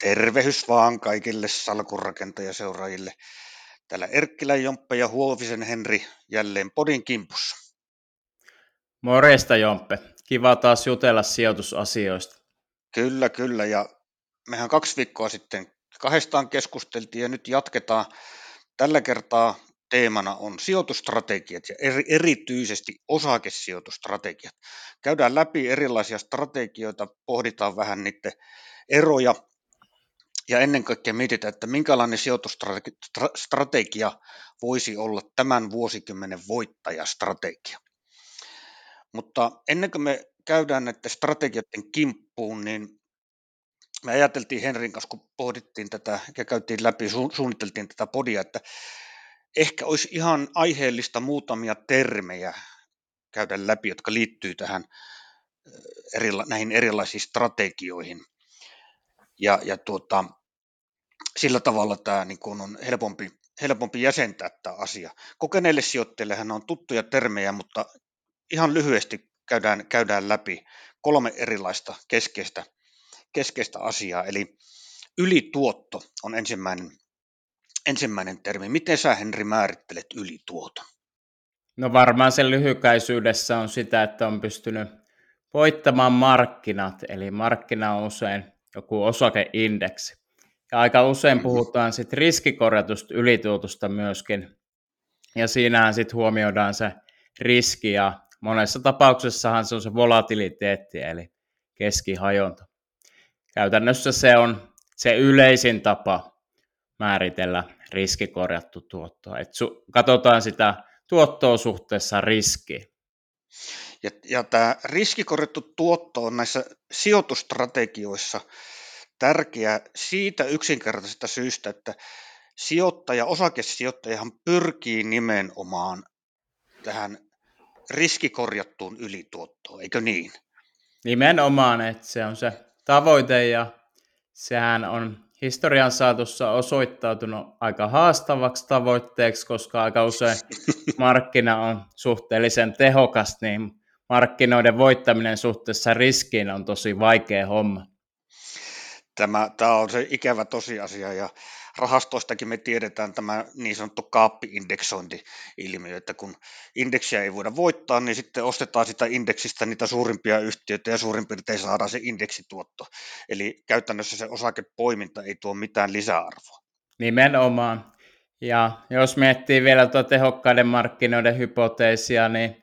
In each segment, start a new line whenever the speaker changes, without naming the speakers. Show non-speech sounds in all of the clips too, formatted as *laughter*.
Tervehys vaan kaikille salkunrakentajaseuraajille. Täällä Erkkilän Jomppe ja Huovisen Henri jälleen podin kimpussa.
Morjesta Jomppe. Kiva taas jutella sijoitusasioista.
Kyllä, kyllä. Ja mehän kaksi viikkoa sitten kahdestaan keskusteltiin ja nyt jatketaan. Tällä kertaa teemana on sijoitustrategiat ja eri, erityisesti osakesijoitustrategiat. Käydään läpi erilaisia strategioita, pohditaan vähän niiden eroja ja ennen kaikkea mietitään, että minkälainen sijoitusstrategia voisi olla tämän vuosikymmenen voittajastrategia. Mutta ennen kuin me käydään näiden strategioiden kimppuun, niin me ajateltiin Henrin kanssa, kun pohdittiin tätä ja käytiin läpi, suunniteltiin tätä podia, että ehkä olisi ihan aiheellista muutamia termejä käydä läpi, jotka liittyy tähän erila, näihin erilaisiin strategioihin. Ja, ja tuota, sillä tavalla tämä niin kuin on helpompi, helpompi jäsentää tämä asia. Kokeneille sijoittajille on tuttuja termejä, mutta ihan lyhyesti käydään, käydään läpi kolme erilaista keskeistä, keskeistä asiaa. Eli ylituotto on ensimmäinen, ensimmäinen termi. Miten sä Henri määrittelet ylituoton?
No varmaan sen lyhykäisyydessä on sitä, että on pystynyt voittamaan markkinat, eli markkina on usein joku osakeindeksi. Ja aika usein mm-hmm. puhutaan sit riskikorjatusta ylituotosta myöskin, ja siinähän sitten huomioidaan se riski, ja monessa tapauksessahan se on se volatiliteetti, eli keskihajonta. Käytännössä se on se yleisin tapa määritellä riskikorjattu tuotto. Et su- katsotaan sitä tuottoa suhteessa riskiin.
Ja, ja tämä riskikorjattu tuotto on näissä sijoitustrategioissa tärkeä siitä yksinkertaisesta syystä, että sijoittaja, osakesijoittajahan pyrkii nimenomaan tähän riskikorjattuun ylituottoon, eikö niin?
Nimenomaan, että se on se tavoite ja sehän on historian saatossa osoittautunut aika haastavaksi tavoitteeksi, koska aika usein *laughs* markkina on suhteellisen tehokas, niin markkinoiden voittaminen suhteessa riskiin on tosi vaikea homma.
Tämä, tämä on se ikävä tosiasia ja rahastoistakin me tiedetään tämä niin sanottu kaappi-indeksointi-ilmiö, että kun indeksiä ei voida voittaa, niin sitten ostetaan sitä indeksistä niitä suurimpia yhtiöitä ja suurin piirtein saadaan se indeksituotto. Eli käytännössä se osakepoiminta ei tuo mitään lisäarvoa.
Nimenomaan. Ja jos miettii vielä tuota tehokkaiden markkinoiden hypoteesia, niin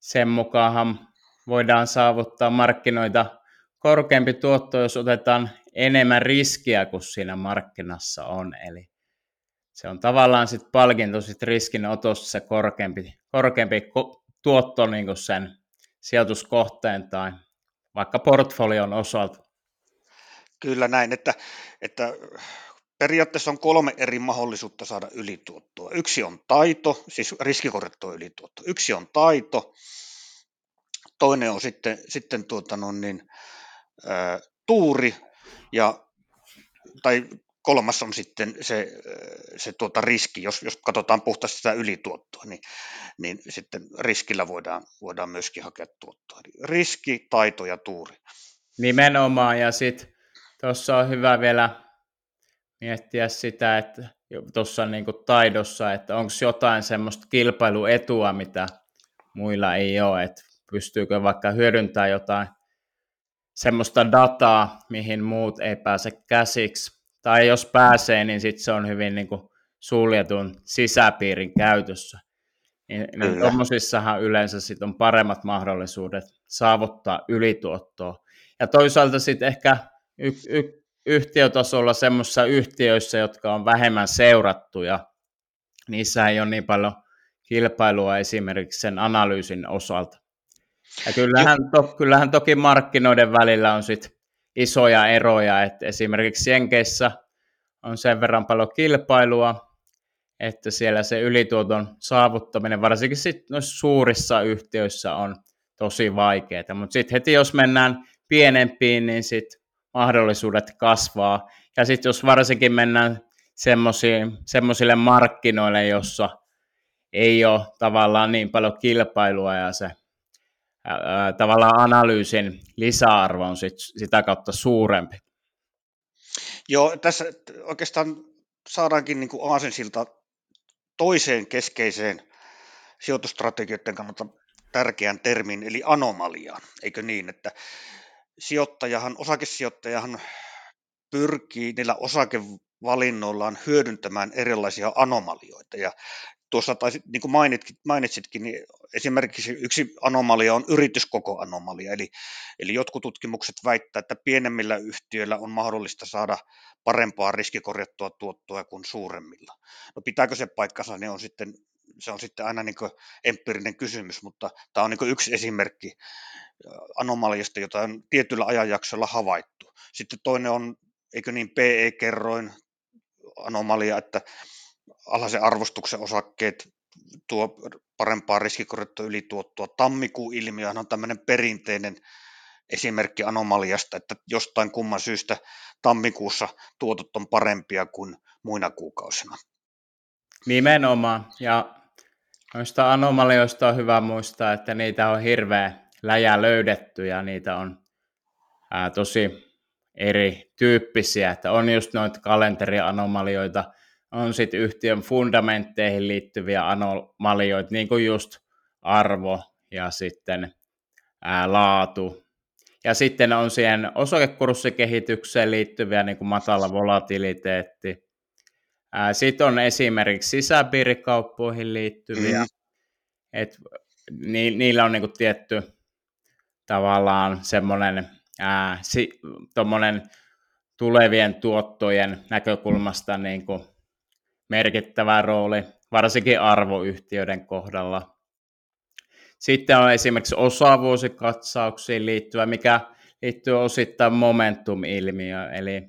sen mukaan voidaan saavuttaa markkinoita korkeampi tuotto, jos otetaan enemmän riskiä kuin siinä markkinassa on. Eli se on tavallaan sitten palkinto sit riskinotossa se korkeampi, korkeampi tuotto niin sen sijoituskohteen tai vaikka portfolion osalta.
Kyllä näin, että, että periaatteessa on kolme eri mahdollisuutta saada ylituottoa. Yksi on taito, siis riskikorjattua ylituotto. Yksi on taito, toinen on sitten, sitten tuota no niin, ää, tuuri, ja, tai kolmas on sitten se, se tuota riski, jos, jos katsotaan puhtaasti sitä ylituottoa, niin, niin sitten riskillä voidaan, voidaan myöskin hakea tuottoa. Riski, taito ja tuuri.
Nimenomaan, ja sitten tuossa on hyvä vielä miettiä sitä, että tuossa niin taidossa, että onko jotain semmoista kilpailuetua, mitä muilla ei ole, että pystyykö vaikka hyödyntämään jotain semmoista dataa, mihin muut ei pääse käsiksi. Tai jos pääsee, niin sitten se on hyvin niin kuin suljetun sisäpiirin käytössä. Niin, niin tuommoisissahan yleensä sit on paremmat mahdollisuudet saavuttaa ylituottoa. Ja toisaalta sitten ehkä y- y- yhtiötasolla semmoisissa yhtiöissä, jotka on vähemmän seurattuja, niissä ei ole niin paljon kilpailua esimerkiksi sen analyysin osalta. Ja kyllähän, to, kyllähän toki markkinoiden välillä on sit isoja eroja, että esimerkiksi Jenkeissä on sen verran paljon kilpailua, että siellä se ylituoton saavuttaminen, varsinkin sit noissa suurissa yhtiöissä on tosi vaikeaa. Mutta sitten heti jos mennään pienempiin, niin sit mahdollisuudet kasvaa. Ja sitten jos varsinkin mennään semmoisille markkinoille, jossa ei ole tavallaan niin paljon kilpailua ja se tavallaan analyysin lisäarvo on sit, sitä kautta suurempi.
Joo, tässä oikeastaan saadaankin niin kuin aasensilta toiseen keskeiseen sijoitustrategioiden kannalta tärkeän termin, eli anomaliaan, eikö niin, että sijoittajahan, osakesijoittajahan pyrkii niillä osakevalinnoillaan hyödyntämään erilaisia anomalioita, ja tuossa taisi, niin kuin mainitkin, mainitsitkin, niin esimerkiksi yksi anomalia on yrityskokoanomalia, eli, eli jotkut tutkimukset väittää, että pienemmillä yhtiöillä on mahdollista saada parempaa riskikorjattua tuottoa kuin suuremmilla. No pitääkö se paikkansa, niin on sitten, se on sitten aina niin empiirinen kysymys, mutta tämä on niin yksi esimerkki anomaliasta, jota on tietyllä ajanjaksolla havaittu. Sitten toinen on, eikö niin, PE-kerroin anomalia, että alhaisen arvostuksen osakkeet tuo parempaa riskikorjattua ylituottoa. Tammikuun ilmiö on tämmöinen perinteinen esimerkki anomaliasta, että jostain kumman syystä tammikuussa tuotot on parempia kuin muina kuukausina.
Nimenomaan, ja noista anomalioista on hyvä muistaa, että niitä on hirveä läjä löydetty ja niitä on ää, tosi erityyppisiä, että on just noita kalenterianomalioita, on sitten yhtiön fundamentteihin liittyviä anomalioita, niin kuin just arvo ja sitten ää, laatu. Ja sitten on siihen osakekurssikehitykseen liittyviä niin kuin matala volatiliteetti. Sitten on esimerkiksi sisäpiirikauppoihin liittyviä. Mm. Et ni, niillä on niin kuin tietty tavallaan semmoinen si, tulevien tuottojen näkökulmasta niin kuin merkittävä rooli, varsinkin arvoyhtiöiden kohdalla. Sitten on esimerkiksi osavuosikatsauksiin liittyvä, mikä liittyy osittain momentum-ilmiöön, eli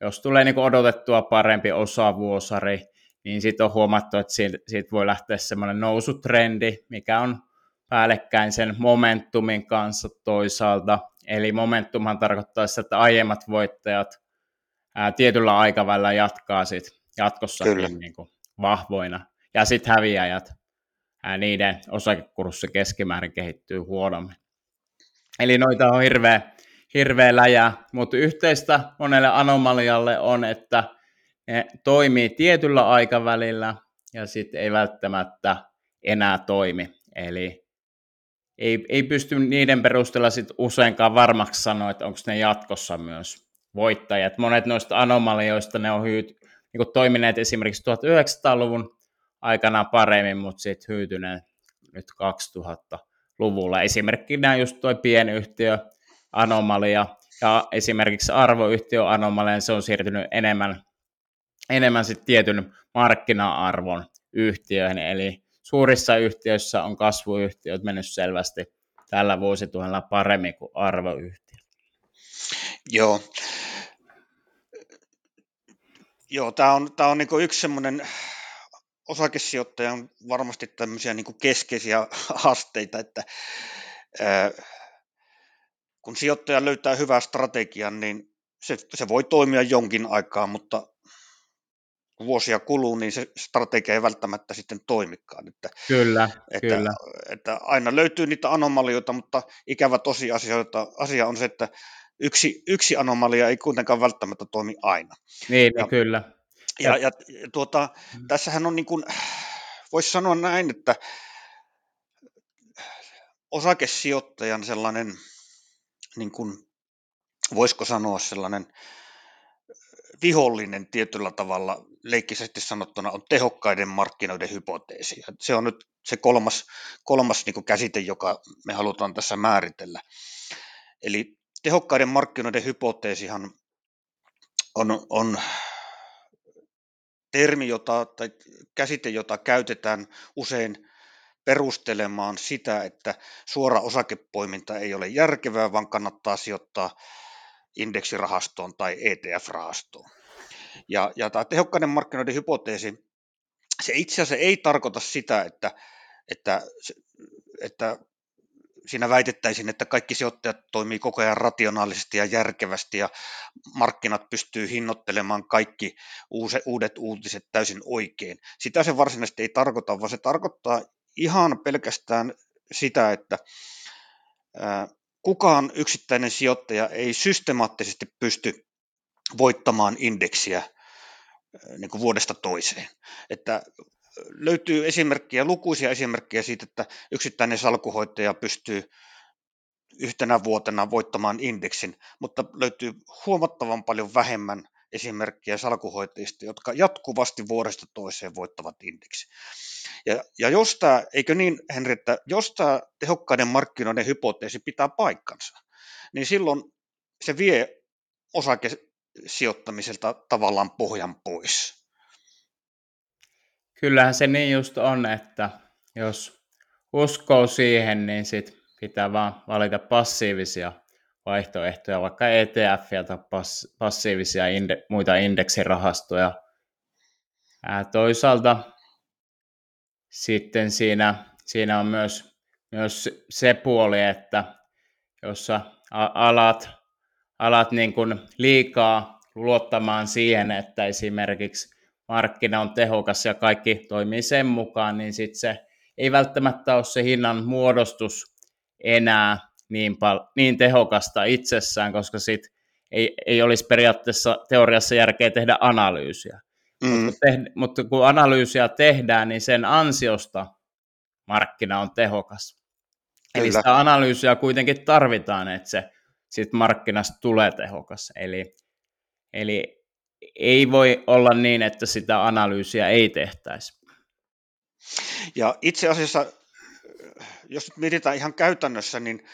jos tulee niin odotettua parempi osavuosari, niin sitten on huomattu, että siitä voi lähteä semmoinen nousutrendi, mikä on päällekkäin sen momentumin kanssa toisaalta. Eli momentumhan tarkoittaa sitä, että aiemmat voittajat ää, tietyllä aikavälillä jatkaa sit jatkossakin niin kuin vahvoina. Ja sitten häviäjät, ää, niiden osakekurssi keskimäärin kehittyy huonommin. Eli noita on hirveä, hirveä läjä, mutta yhteistä monelle anomalialle on, että ne toimii tietyllä aikavälillä ja sitten ei välttämättä enää toimi. Eli ei, ei pysty niiden perusteella sit useinkaan varmaksi sanoa, että onko ne jatkossa myös voittajat. Monet noista anomalioista ne on hyyt, niin toimineet esimerkiksi 1900-luvun aikana paremmin, mutta sitten hyytyneet nyt 2000-luvulla. Esimerkkinä just tuo pienyhtiö anomalia ja esimerkiksi arvoyhtiö anomalia, se on siirtynyt enemmän, enemmän sitten tietyn markkina-arvon yhtiöihin, eli suurissa yhtiöissä on kasvuyhtiöt mennyt selvästi tällä vuosituhannella paremmin kuin arvoyhtiöt.
Joo, Joo, tämä on, tämä on niin yksi semmoinen osakesijoittajan varmasti tämmöisiä niin keskeisiä *laughs* haasteita, että ää, kun sijoittaja löytää hyvää strategian, niin se, se voi toimia jonkin aikaa, mutta kun vuosia kuluu, niin se strategia ei välttämättä sitten toimikaan. Että,
kyllä,
että,
kyllä.
Että aina löytyy niitä anomalioita, mutta ikävä tosiasioita asia on se, että yksi, yksi anomalia ei kuitenkaan välttämättä toimi aina.
Niin, ja, kyllä.
Ja, ja, ja tuota, mm. tässähän on niin kuin, voisi sanoa näin, että osakesijoittajan sellainen, niin kuin, voisiko sanoa sellainen vihollinen tietyllä tavalla, leikkisesti sanottuna, on tehokkaiden markkinoiden hypoteesi. Ja se on nyt se kolmas, kolmas niin kuin käsite, joka me halutaan tässä määritellä. Eli tehokkaiden markkinoiden hypoteesihan on, on termi, jota, tai käsite, jota käytetään usein perustelemaan sitä, että suora osakepoiminta ei ole järkevää, vaan kannattaa sijoittaa indeksirahastoon tai ETF-rahastoon. Ja, ja tämä tehokkaiden markkinoiden hypoteesi, se itse asiassa ei tarkoita sitä, että, että, että siinä väitettäisiin, että kaikki sijoittajat toimii koko ajan rationaalisesti ja järkevästi ja markkinat pystyy hinnoittelemaan kaikki uudet uutiset täysin oikein. Sitä se varsinaisesti ei tarkoita, vaan se tarkoittaa ihan pelkästään sitä, että kukaan yksittäinen sijoittaja ei systemaattisesti pysty voittamaan indeksiä niin kuin vuodesta toiseen. Että löytyy esimerkkejä, lukuisia esimerkkejä siitä, että yksittäinen salkuhoitaja pystyy yhtenä vuotena voittamaan indeksin, mutta löytyy huomattavan paljon vähemmän esimerkkejä salkuhoitajista, jotka jatkuvasti vuodesta toiseen voittavat indeksi. Ja, ja jos tämä, eikö niin Henri, että jos tämä tehokkaiden markkinoiden hypoteesi pitää paikkansa, niin silloin se vie osakesijoittamiselta tavallaan pohjan pois.
Kyllähän se niin just on, että jos uskoo siihen, niin sit pitää vaan valita passiivisia vaihtoehtoja, vaikka ETF tai pass, passiivisia inde, muita indeksirahastoja. Ää, toisaalta sitten siinä, siinä on myös, myös se puoli, että jossa alat, alat niin kuin liikaa luottamaan siihen, että esimerkiksi markkina on tehokas ja kaikki toimii sen mukaan, niin sitten se ei välttämättä ole se hinnan muodostus enää niin, pal- niin tehokasta itsessään, koska sit ei, ei olisi periaatteessa teoriassa järkeä tehdä analyysiä. Mm. Mutta, te- mutta kun analyysiä tehdään, niin sen ansiosta markkina on tehokas. Kyllä. Eli sitä analyysiä kuitenkin tarvitaan, että se sit markkinasta tulee tehokas. Eli, eli ei voi olla niin, että sitä analyysiä ei tehtäisi.
Ja itse asiassa, jos nyt mietitään ihan käytännössä, niin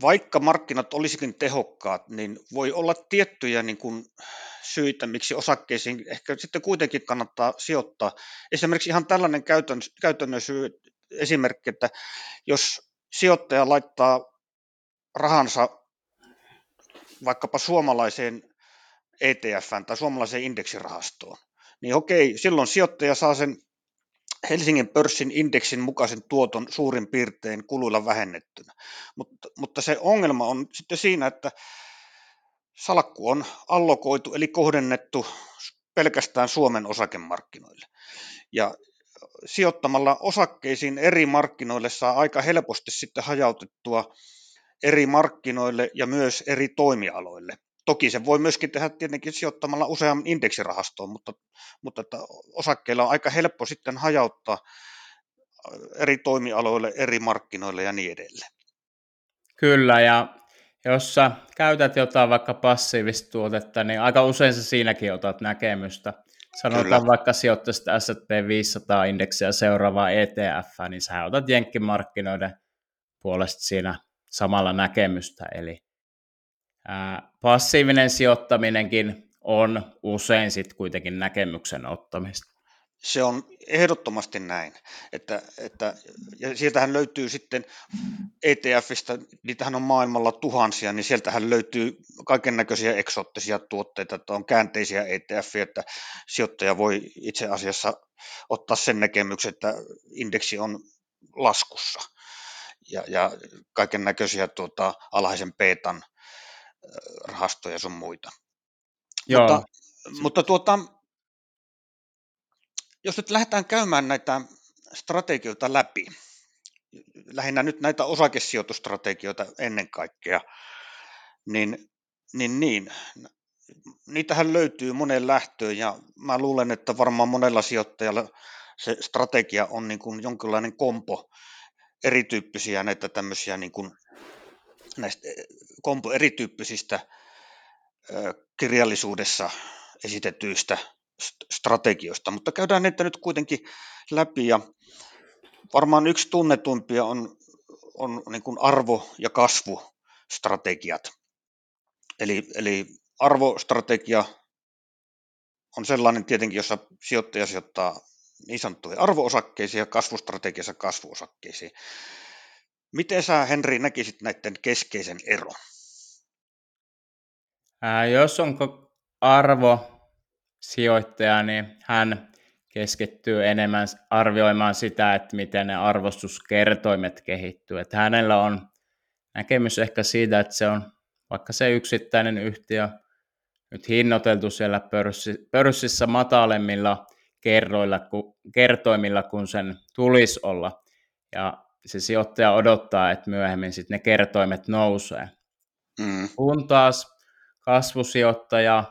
vaikka markkinat olisikin tehokkaat, niin voi olla tiettyjä niin kuin syitä, miksi osakkeisiin ehkä sitten kuitenkin kannattaa sijoittaa. Esimerkiksi ihan tällainen käytön, käytännön syy, esimerkki, että jos sijoittaja laittaa rahansa vaikkapa suomalaiseen ETF tai suomalaiseen indeksirahastoon, niin okei, silloin sijoittaja saa sen Helsingin pörssin indeksin mukaisen tuoton suurin piirtein kuluilla vähennettynä. Mutta, mutta se ongelma on sitten siinä, että salkku on allokoitu eli kohdennettu pelkästään Suomen osakemarkkinoille. Ja sijoittamalla osakkeisiin eri markkinoille saa aika helposti sitten hajautettua eri markkinoille ja myös eri toimialoille. Toki se voi myöskin tehdä tietenkin sijoittamalla useamman indeksirahastoon, mutta, mutta että osakkeilla on aika helppo sitten hajauttaa eri toimialoille, eri markkinoille ja niin edelleen.
Kyllä, ja jos sä käytät jotain vaikka passiivista tuotetta, niin aika usein sä siinäkin otat näkemystä. Sanotaan Kyllä. vaikka sijoittaisit S&P 500 indeksiä seuraavaa ETF, niin sä otat jenkkimarkkinoiden puolesta siinä samalla näkemystä. Eli passiivinen sijoittaminenkin on usein sitten kuitenkin näkemyksen ottamista.
Se on ehdottomasti näin, että, että ja sieltähän löytyy sitten ETFistä, niitähän on maailmalla tuhansia, niin sieltähän löytyy kaiken näköisiä eksoottisia tuotteita, että on käänteisiä ETF, että sijoittaja voi itse asiassa ottaa sen näkemyksen, että indeksi on laskussa ja, ja kaiken näköisiä tuota, alhaisen peetan rahastoja sun muita. Joo. Mutta, mutta tuota, jos nyt lähdetään käymään näitä strategioita läpi, lähinnä nyt näitä osakesijoitustrategioita ennen kaikkea, niin, niin, niin niitähän löytyy monen lähtöön ja mä luulen, että varmaan monella sijoittajalla se strategia on niin kuin jonkinlainen kompo erityyppisiä näitä tämmöisiä niin kuin näistä kompo erityyppisistä kirjallisuudessa esitetyistä strategioista, mutta käydään niitä nyt kuitenkin läpi ja varmaan yksi tunnetuimpia on, on niin kuin arvo- ja kasvustrategiat. Eli, eli arvostrategia on sellainen tietenkin, jossa sijoittaja sijoittaa niin sanottuihin arvoosakkeisiin ja kasvustrategiassa kasvuosakkeisiin. Miten sä, Henri, näkisit näiden keskeisen eron?
Ää, jos on arvo sijoittaja, niin hän keskittyy enemmän arvioimaan sitä, että miten ne arvostuskertoimet kehittyy. Että hänellä on näkemys ehkä siitä, että se on vaikka se yksittäinen yhtiö nyt hinnoiteltu siellä pörssissä matalemmilla kertoimilla, kun sen tulisi olla. Ja se sijoittaja odottaa, että myöhemmin sitten ne kertoimet nousee. Mm. Kun taas kasvusijoittaja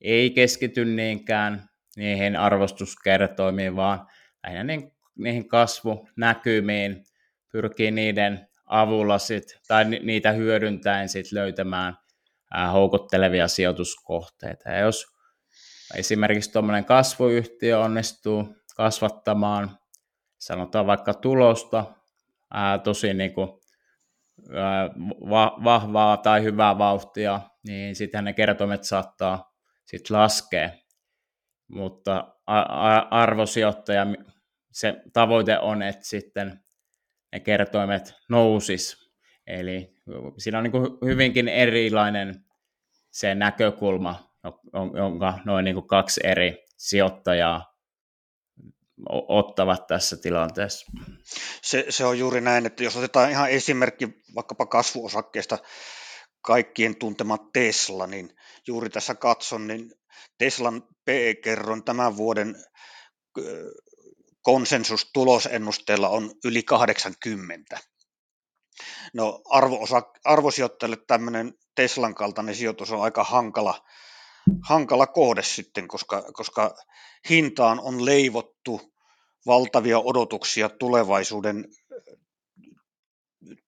ei keskity niinkään niihin arvostuskertoimiin, vaan lähinnä niin, niihin kasvunäkymiin, pyrkii niiden avulla sit, tai niitä hyödyntäen sit löytämään ää, houkuttelevia sijoituskohteita. Ja jos esimerkiksi tuommoinen kasvuyhtiö onnistuu kasvattamaan, sanotaan vaikka tulosta, ää, tosi niin kuin, ää, va- vahvaa tai hyvää vauhtia, niin sitten ne kertoimet saattaa sit laskea. Mutta arvosijoittaja, se tavoite on, että sitten ne kertoimet nousis. Eli siinä on niin hyvinkin erilainen se näkökulma, jonka noin niin kaksi eri sijoittajaa ottavat tässä tilanteessa.
Se, se on juuri näin, että jos otetaan ihan esimerkki vaikkapa kasvuosakkeesta, kaikkien tuntema Tesla, niin juuri tässä katson, niin Teslan PE-kerron tämän vuoden konsensustulosennusteella on yli 80. No arvo arvosijoittajalle tämmöinen Teslan kaltainen sijoitus on aika hankala, hankala kohde sitten, koska, koska hintaan on leivottu valtavia odotuksia tulevaisuuden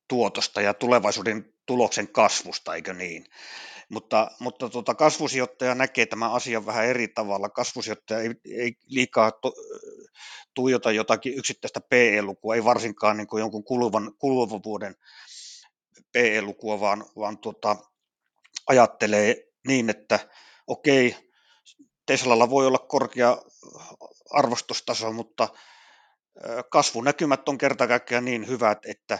tuotosta ja tulevaisuuden tuloksen kasvusta, eikö niin? Mutta, mutta tuota, kasvusijoittaja näkee tämän asian vähän eri tavalla. Kasvusijoittaja ei, ei liikaa to, tuijota jotakin yksittäistä PE-lukua, ei varsinkaan niin kuin jonkun kuluvan, kuluvan vuoden PE-lukua, vaan, vaan tuota, ajattelee niin, että okei, Teslalla voi olla korkea arvostustaso, mutta kasvunäkymät on kerta kaikkiaan niin hyvät, että,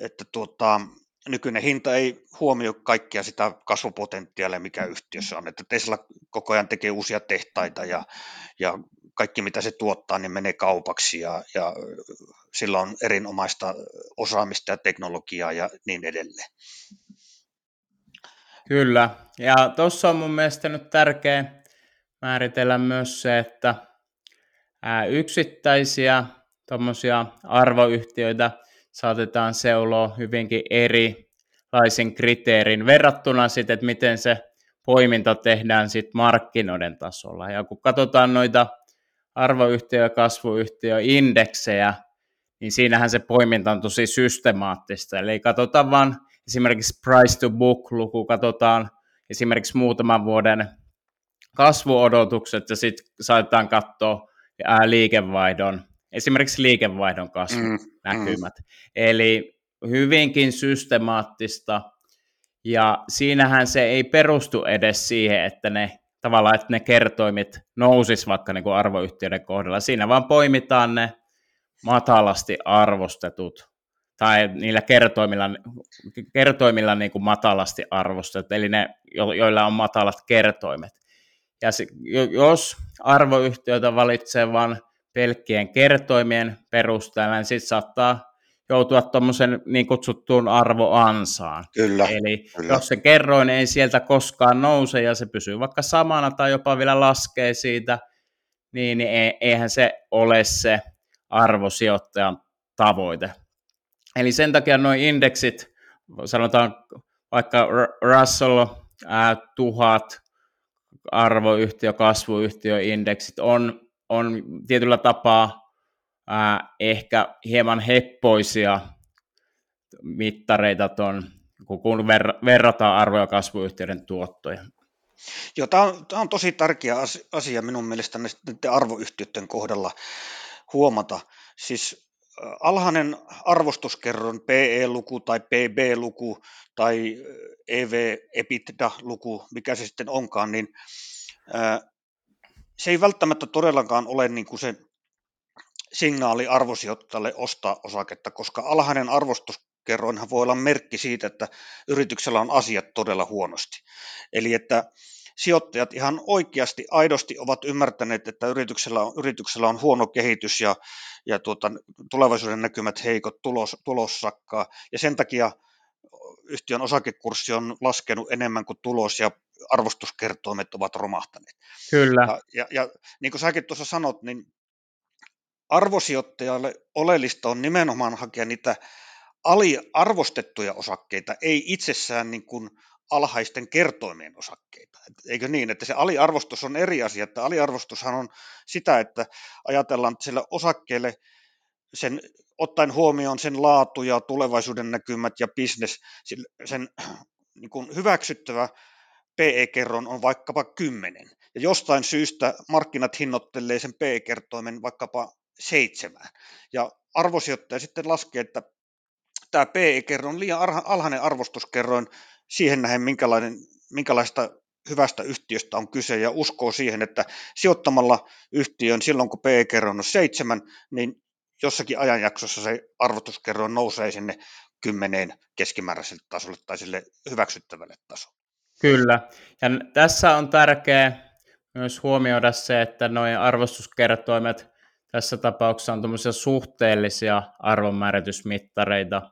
että tuota, nykyinen hinta ei huomioi kaikkia sitä kasvupotentiaalia, mikä yhtiössä on. Että Tesla koko ajan tekee uusia tehtaita ja, ja kaikki mitä se tuottaa, niin menee kaupaksi ja, ja sillä on erinomaista osaamista ja teknologiaa ja niin edelleen.
Kyllä, ja tuossa on mun mielestä nyt tärkeä määritellä myös se, että yksittäisiä tuommoisia arvoyhtiöitä saatetaan seuloa hyvinkin erilaisin kriteerin verrattuna sitten, että miten se poiminta tehdään sitten markkinoiden tasolla. Ja kun katsotaan noita arvoyhtiö- ja kasvuyhtiöindeksejä, niin siinähän se poiminta on tosi systemaattista. Eli katsotaan vain esimerkiksi price to book-luku, katsotaan esimerkiksi muutaman vuoden kasvuodotukset ja sitten saatetaan katsoa liikevaihdon, esimerkiksi liikevaihdon kasvunäkymät. Mm, mm. Eli hyvinkin systemaattista ja siinähän se ei perustu edes siihen, että ne tavallaan, että ne kertoimit nousis vaikka niin kuin arvoyhtiöiden kohdalla. Siinä vaan poimitaan ne matalasti arvostetut tai niillä kertoimilla, kertoimilla niin kuin matalasti arvostetut, eli ne, joilla on matalat kertoimet. Ja se, jos arvoyhtiöitä valitsee vain pelkkien kertoimien perusteella, niin sitten saattaa joutua tuommoisen niin kutsuttuun arvoansaan.
Kyllä,
Eli kyllä. jos se kerroin ei sieltä koskaan nouse ja se pysyy vaikka samana tai jopa vielä laskee siitä, niin, niin e, eihän se ole se arvosijoittajan tavoite. Eli sen takia nuo indeksit, sanotaan vaikka Russell ää, 1000 arvoyhtiö, kasvuyhtiö, indeksit on, on tietyllä tapaa ää, ehkä hieman heppoisia mittareita ton, kun ver- verrataan arvoja kasvuyhtiöiden tuottoja.
Joo, tämä on, tämä on tosi tärkeä asia minun mielestäni näiden arvoyhtiöiden kohdalla huomata. Siis alhainen arvostuskerron PE-luku tai PB-luku tai EV-EBITDA-luku, mikä se sitten onkaan, niin se ei välttämättä todellakaan ole niin kuin se signaali arvosijoittajalle ostaa osaketta, koska alhainen arvostuskerroinhan voi olla merkki siitä, että yrityksellä on asiat todella huonosti. Eli että sijoittajat ihan oikeasti, aidosti ovat ymmärtäneet, että yrityksellä on, yrityksellä on huono kehitys ja, ja tuota, tulevaisuuden näkymät heikot, tulos, tulossakkaa, ja sen takia yhtiön osakekurssi on laskenut enemmän kuin tulos ja arvostuskertoimet ovat romahtaneet.
Kyllä.
Ja, ja, ja niin kuin säkin tuossa sanot, niin arvosijoittajalle oleellista on nimenomaan hakea niitä aliarvostettuja osakkeita, ei itsessään niin kuin alhaisten kertoimien osakkeita. Eikö niin, että se aliarvostus on eri asia, että aliarvostushan on sitä, että ajatellaan, että sille osakkeelle sen, ottaen huomioon sen laatu ja tulevaisuuden näkymät ja bisnes, sen *clears throat* niin kuin hyväksyttävä PE-kerron on vaikkapa 10. Ja jostain syystä markkinat hinnoittelee sen PE-kertoimen vaikkapa seitsemään. Ja arvosijoittaja sitten laskee, että tämä PE-kerron on liian alhainen arvostuskerroin siihen nähden, minkälainen, minkälaista hyvästä yhtiöstä on kyse ja uskoo siihen, että sijoittamalla yhtiön silloin, kun PE-kerroin on seitsemän, niin jossakin ajanjaksossa se arvostuskerroin nousee sinne kymmeneen keskimääräiselle tasolle tai sille hyväksyttävälle tasolle.
Kyllä, ja tässä on tärkeää myös huomioida se, että noin arvostuskertoimet tässä tapauksessa on suhteellisia arvonmääritysmittareita.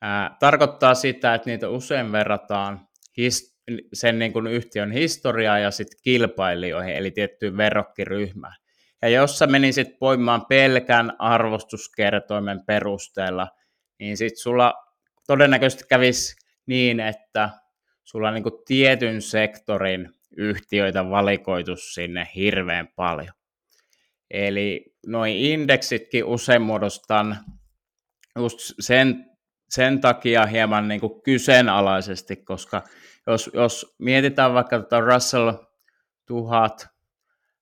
Ää, tarkoittaa sitä, että niitä usein verrataan his- sen niin kuin yhtiön historiaa ja sitten kilpailijoihin, eli tiettyyn verrokkiryhmään. Ja jos sä menisit poimaan pelkän arvostuskertoimen perusteella, niin sitten sulla todennäköisesti kävisi niin, että sulla niin kuin tietyn sektorin yhtiöitä valikoitu sinne hirveän paljon. Eli noin indeksitkin usein muodostan just sen, sen takia hieman niin kuin kyseenalaisesti, koska jos, jos mietitään vaikka tätä Russell 1000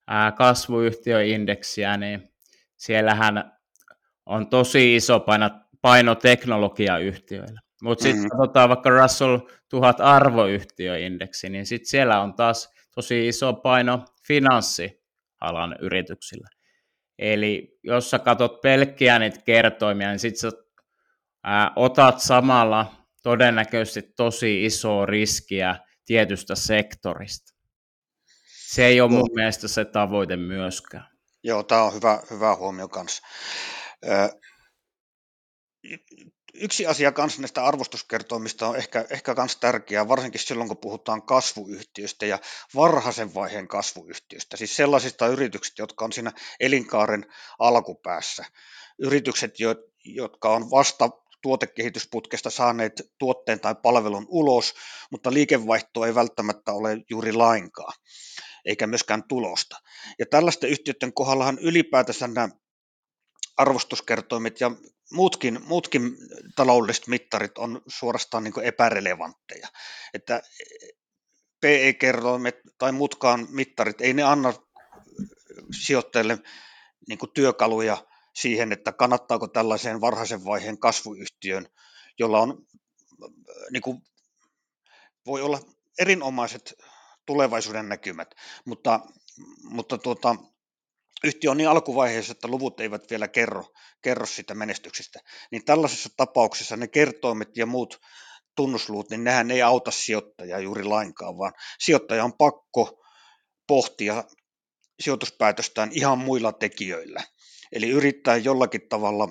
ää, kasvuyhtiöindeksiä, niin siellähän on tosi iso paino, paino teknologiayhtiöillä. Mutta sitten mm. katsotaan vaikka Russell 1000 arvoyhtiöindeksi, niin sitten siellä on taas tosi iso paino finanssialan yrityksillä. Eli jos sä katsot pelkkiä niitä kertoimia, niin sitten sä ää, otat samalla todennäköisesti tosi isoa riskiä tietystä sektorista. Se ei ole mun mielestä se tavoite myöskään.
Joo, tämä on hyvä, hyvä huomio kanssa. Yksi asia kanssa näistä arvostuskertoimista on ehkä, ehkä myös tärkeää, varsinkin silloin kun puhutaan kasvuyhtiöistä ja varhaisen vaiheen kasvuyhtiöistä, siis sellaisista yrityksistä, jotka on siinä elinkaaren alkupäässä. Yritykset, jotka on vasta tuotekehitysputkesta saaneet tuotteen tai palvelun ulos, mutta liikevaihto ei välttämättä ole juuri lainkaan, eikä myöskään tulosta. Ja tällaisten yhtiöiden kohdallahan ylipäätänsä nämä arvostuskertoimet ja muutkin, muutkin taloudelliset mittarit on suorastaan niin epärelevantteja. Että PE-kertoimet tai muutkaan mittarit, ei ne anna sijoittajille niin työkaluja siihen, että kannattaako tällaiseen varhaisen vaiheen kasvuyhtiön, jolla on, niin kuin, voi olla erinomaiset tulevaisuuden näkymät, mutta, mutta tuota, yhtiö on niin alkuvaiheessa, että luvut eivät vielä kerro, kerro sitä menestyksestä, niin tällaisessa tapauksessa ne kertoimet ja muut tunnusluut, niin nehän ei auta sijoittajaa juuri lainkaan, vaan sijoittaja on pakko pohtia sijoituspäätöstään ihan muilla tekijöillä. Eli yrittää jollakin tavalla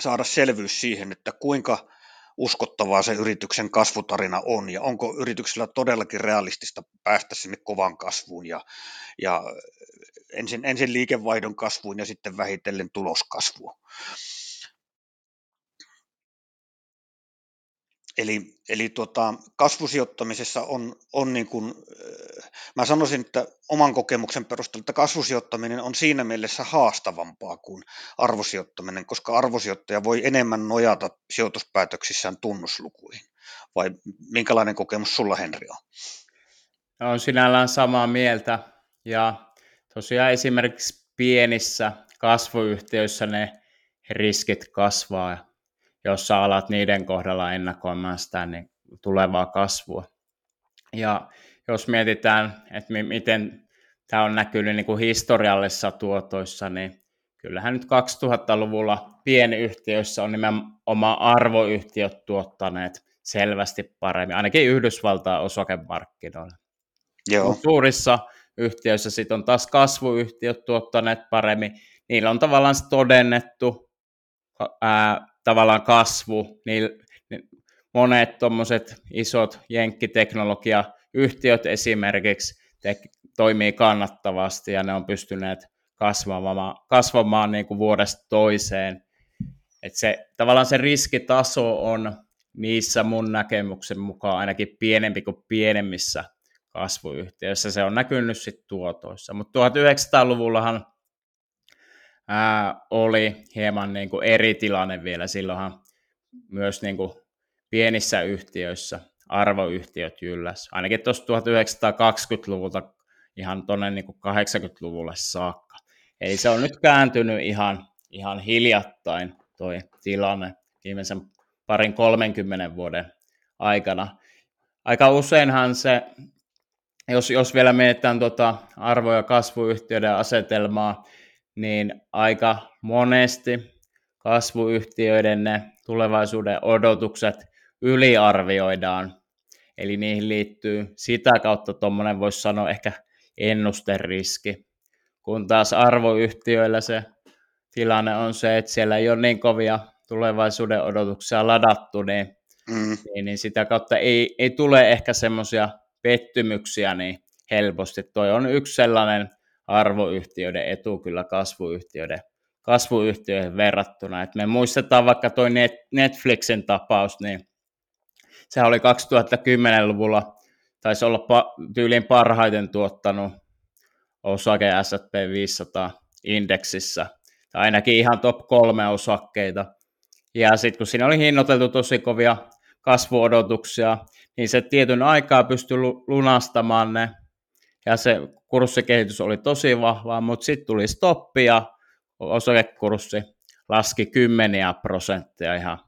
saada selvyys siihen, että kuinka uskottavaa se yrityksen kasvutarina on ja onko yrityksellä todellakin realistista päästä sinne kovan kasvuun ja, ja ensin, ensin liikevaihdon kasvuun ja sitten vähitellen tuloskasvuun. Eli, eli tuota, kasvusijoittamisessa on, on niin kuin, mä sanoisin, että oman kokemuksen perusteella, että kasvusijoittaminen on siinä mielessä haastavampaa kuin arvosijoittaminen, koska arvosijoittaja voi enemmän nojata sijoituspäätöksissään tunnuslukuihin. Vai minkälainen kokemus sulla, Henri, on?
On sinällään samaa mieltä. Ja tosiaan esimerkiksi pienissä kasvuyhtiöissä ne riskit kasvaa jos sä alat niiden kohdalla ennakoimaan sitä niin tulevaa kasvua. Ja jos mietitään, että miten tämä on näkynyt niin kuin historiallisissa tuotoissa, niin kyllähän nyt 2000-luvulla pienyhtiöissä on nimenomaan arvoyhtiöt tuottaneet selvästi paremmin, ainakin Yhdysvaltain osakemarkkinoilla. Joo. Suurissa yhtiöissä sitten on taas kasvuyhtiöt tuottaneet paremmin. Niillä on tavallaan todennettu ää, tavallaan kasvu, niin, monet tuommoiset isot jenkkiteknologiayhtiöt esimerkiksi te, toimii kannattavasti ja ne on pystyneet kasvamaan, kasvamaan niin kuin vuodesta toiseen. Et se, tavallaan se riskitaso on niissä mun näkemyksen mukaan ainakin pienempi kuin pienemmissä kasvuyhtiöissä. Se on näkynyt sitten tuotoissa. Mutta 1900-luvullahan ää, oli hieman niin kuin eri tilanne vielä. Silloinhan myös niin kuin pienissä yhtiöissä arvoyhtiöt jylläs. Ainakin tuossa 1920-luvulta ihan tuonne niin 80-luvulle saakka. Eli se on nyt kääntynyt ihan, ihan hiljattain toi tilanne viimeisen parin 30 vuoden aikana. Aika useinhan se, jos, jos vielä mietitään tuota arvo- ja kasvuyhtiöiden asetelmaa, niin aika monesti kasvuyhtiöiden ne tulevaisuuden odotukset yliarvioidaan. Eli niihin liittyy sitä kautta tuommoinen, voisi sanoa ehkä ennusteriski. Kun taas arvoyhtiöillä se tilanne on se, että siellä ei ole niin kovia tulevaisuuden odotuksia ladattu, niin, mm. niin, niin sitä kautta ei, ei tule ehkä semmoisia pettymyksiä niin helposti. Toi on yksi sellainen arvoyhtiöiden etu kyllä kasvuyhtiöiden, kasvuyhtiöihin verrattuna. Et me muistetaan vaikka tuo Netflixin tapaus, niin se oli 2010-luvulla, taisi olla pa- tyyliin parhaiten tuottanut osake S&P 500 indeksissä, tai ainakin ihan top kolme osakkeita. Ja sitten kun siinä oli hinnoiteltu tosi kovia kasvuodotuksia, niin se tietyn aikaa pystyi lunastamaan ne, ja se kurssikehitys oli tosi vahvaa, mutta sitten tuli stoppi ja osakekurssi laski kymmeniä prosenttia ihan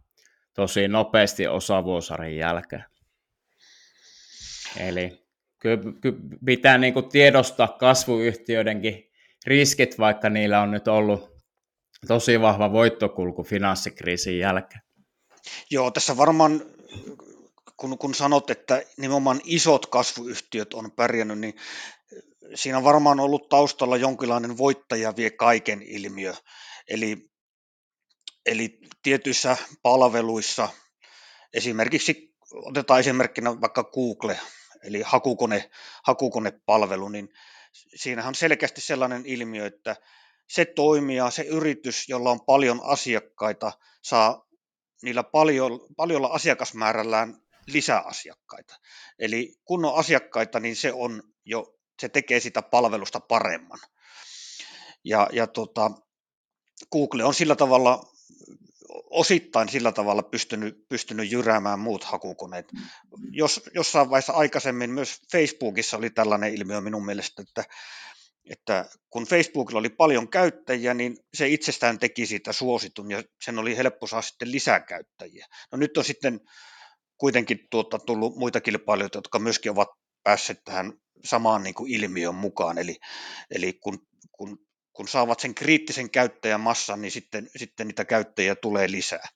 tosi nopeasti osavuosarin jälkeen. Eli kyllä, kyllä pitää niin kuin tiedostaa kasvuyhtiöidenkin riskit, vaikka niillä on nyt ollut tosi vahva voittokulku finanssikriisin jälkeen.
Joo, tässä varmaan kun, kun sanot, että nimenomaan isot kasvuyhtiöt on pärjännyt, niin siinä on varmaan ollut taustalla jonkinlainen voittaja vie kaiken ilmiö. Eli, eli tietyissä palveluissa, esimerkiksi otetaan esimerkkinä vaikka Google, eli hakukone, hakukonepalvelu, niin siinähän on selkeästi sellainen ilmiö, että se toimija, se yritys, jolla on paljon asiakkaita, saa niillä paljon, paljolla asiakasmäärällään lisäasiakkaita. Eli kun on asiakkaita, niin se on jo, se tekee sitä palvelusta paremman. Ja, ja tota, Google on sillä tavalla osittain sillä tavalla pystynyt, pystynyt jyräämään muut hakukoneet. Jos, jossain vaiheessa aikaisemmin myös Facebookissa oli tällainen ilmiö minun mielestä, että, että kun Facebookilla oli paljon käyttäjiä, niin se itsestään teki siitä suositun ja sen oli helppo saada sitten lisää käyttäjiä. No nyt on sitten kuitenkin tuota, tullut muita kilpailijoita, jotka myöskin ovat päässeet tähän samaan niin kuin ilmiön mukaan, eli, eli kun, kun, kun saavat sen kriittisen käyttäjän massan, niin sitten, sitten niitä käyttäjiä tulee lisää.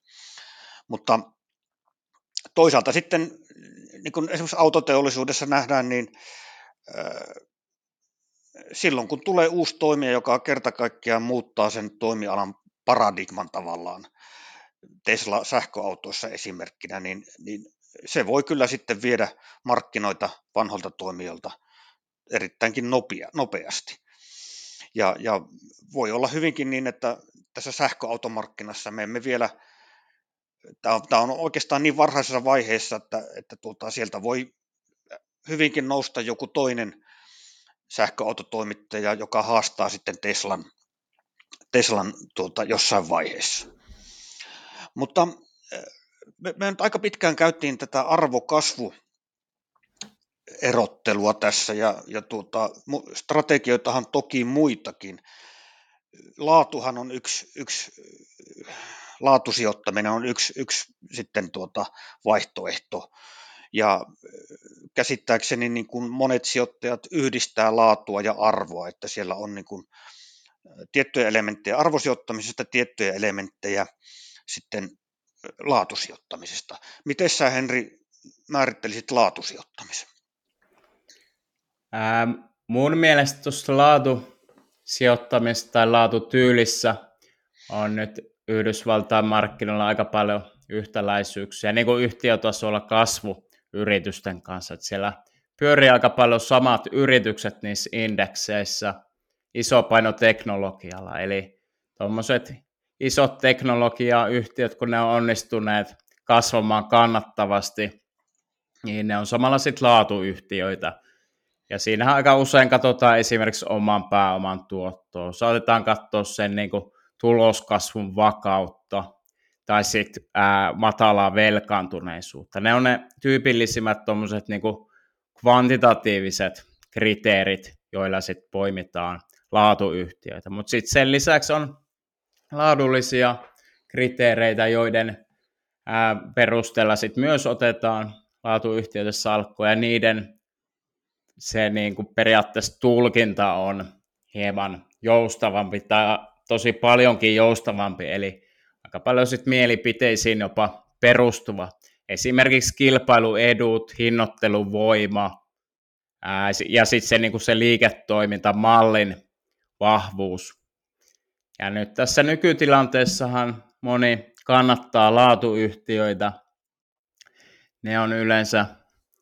Mutta toisaalta sitten, niin kuin esimerkiksi autoteollisuudessa nähdään, niin silloin kun tulee uusi toimija, joka kerta kaikkiaan muuttaa sen toimialan paradigman tavallaan, Tesla sähköautoissa esimerkkinä, niin, niin se voi kyllä sitten viedä markkinoita vanholta toimijoilta erittäinkin nopea, nopeasti. Ja, ja voi olla hyvinkin niin, että tässä sähköautomarkkinassa me emme vielä, tämä on, oikeastaan niin varhaisessa vaiheessa, että, että tuota, sieltä voi hyvinkin nousta joku toinen sähköautotoimittaja, joka haastaa sitten Teslan, Teslan tuota, jossain vaiheessa. Mutta me, me nyt aika pitkään käytiin tätä arvokasvu erottelua tässä ja, ja tuota, strategioitahan toki muitakin. Laatuhan on yksi, yksi laatusijoittaminen on yksi, yksi sitten tuota vaihtoehto. Ja käsittääkseni niin kuin monet sijoittajat yhdistää laatua ja arvoa, että siellä on niin kuin tiettyjä elementtejä arvosijoittamisesta, tiettyjä elementtejä sitten laatusijoittamisesta. Miten sä Henri määrittelisit laatusijoittamisen?
Ähm, mun mielestä tuossa laatusijoittamista tai laatutyylissä on nyt Yhdysvaltain markkinoilla aika paljon yhtäläisyyksiä, niin kuin yhtiötasolla kasvuyritysten kanssa. Että siellä pyörii aika paljon samat yritykset niissä indekseissä iso paino teknologialla. Eli tuommoiset isot teknologiayhtiöt, kun ne on onnistuneet kasvamaan kannattavasti, niin ne on samalla sitten laatuyhtiöitä. Ja siinähän aika usein katsotaan esimerkiksi oman pääoman tuottoa. Saatetaan katsoa sen niin kuin tuloskasvun vakautta tai sitten matalaa velkaantuneisuutta. Ne on ne tyypillisimmät tuommoiset niin kvantitatiiviset kriteerit, joilla sitten poimitaan laatuyhtiöitä. Mutta sitten sen lisäksi on laadullisia kriteereitä, joiden ää, perusteella sit myös otetaan laatuyhtiöitä salkkoja, ja niiden se niin kuin periaatteessa tulkinta on hieman joustavampi tai tosi paljonkin joustavampi, eli aika paljon sit mielipiteisiin jopa perustuva. Esimerkiksi kilpailuedut, hinnoitteluvoima ää, ja sitten se, niin se liiketoimintamallin vahvuus. Ja nyt tässä nykytilanteessahan moni kannattaa laatuyhtiöitä. Ne on yleensä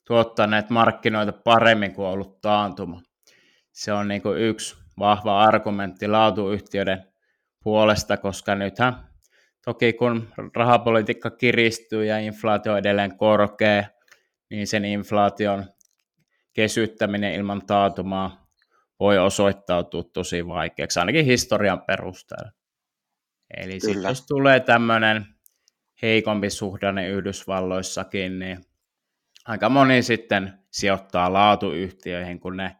tuottaneet markkinoita paremmin kuin ollut taantuma. Se on niin kuin yksi vahva argumentti laatuyhtiöiden puolesta, koska nythän toki kun rahapolitiikka kiristyy ja inflaatio on edelleen korkea, niin sen inflaation kesyttäminen ilman taatumaa voi osoittautua tosi vaikeaksi, ainakin historian perusteella. Eli sitten jos tulee tämmöinen heikompi suhdanne Yhdysvalloissakin, niin aika moni sitten sijoittaa laatuyhtiöihin, kun ne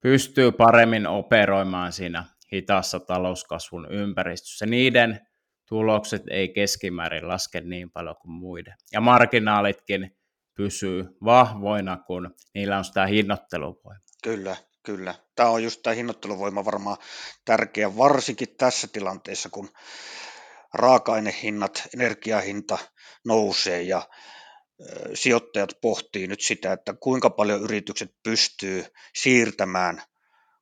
pystyy paremmin operoimaan siinä hitaassa talouskasvun ympäristössä. Niiden tulokset ei keskimäärin laske niin paljon kuin muiden. Ja marginaalitkin pysyy vahvoina, kun niillä on sitä hinnoitteluvoimaa.
Kyllä, kyllä. Tämä on just tämä hinnoitteluvoima varmaan tärkeä, varsinkin tässä tilanteessa, kun raaka-ainehinnat, energiahinta nousee ja sijoittajat pohtii nyt sitä, että kuinka paljon yritykset pystyy siirtämään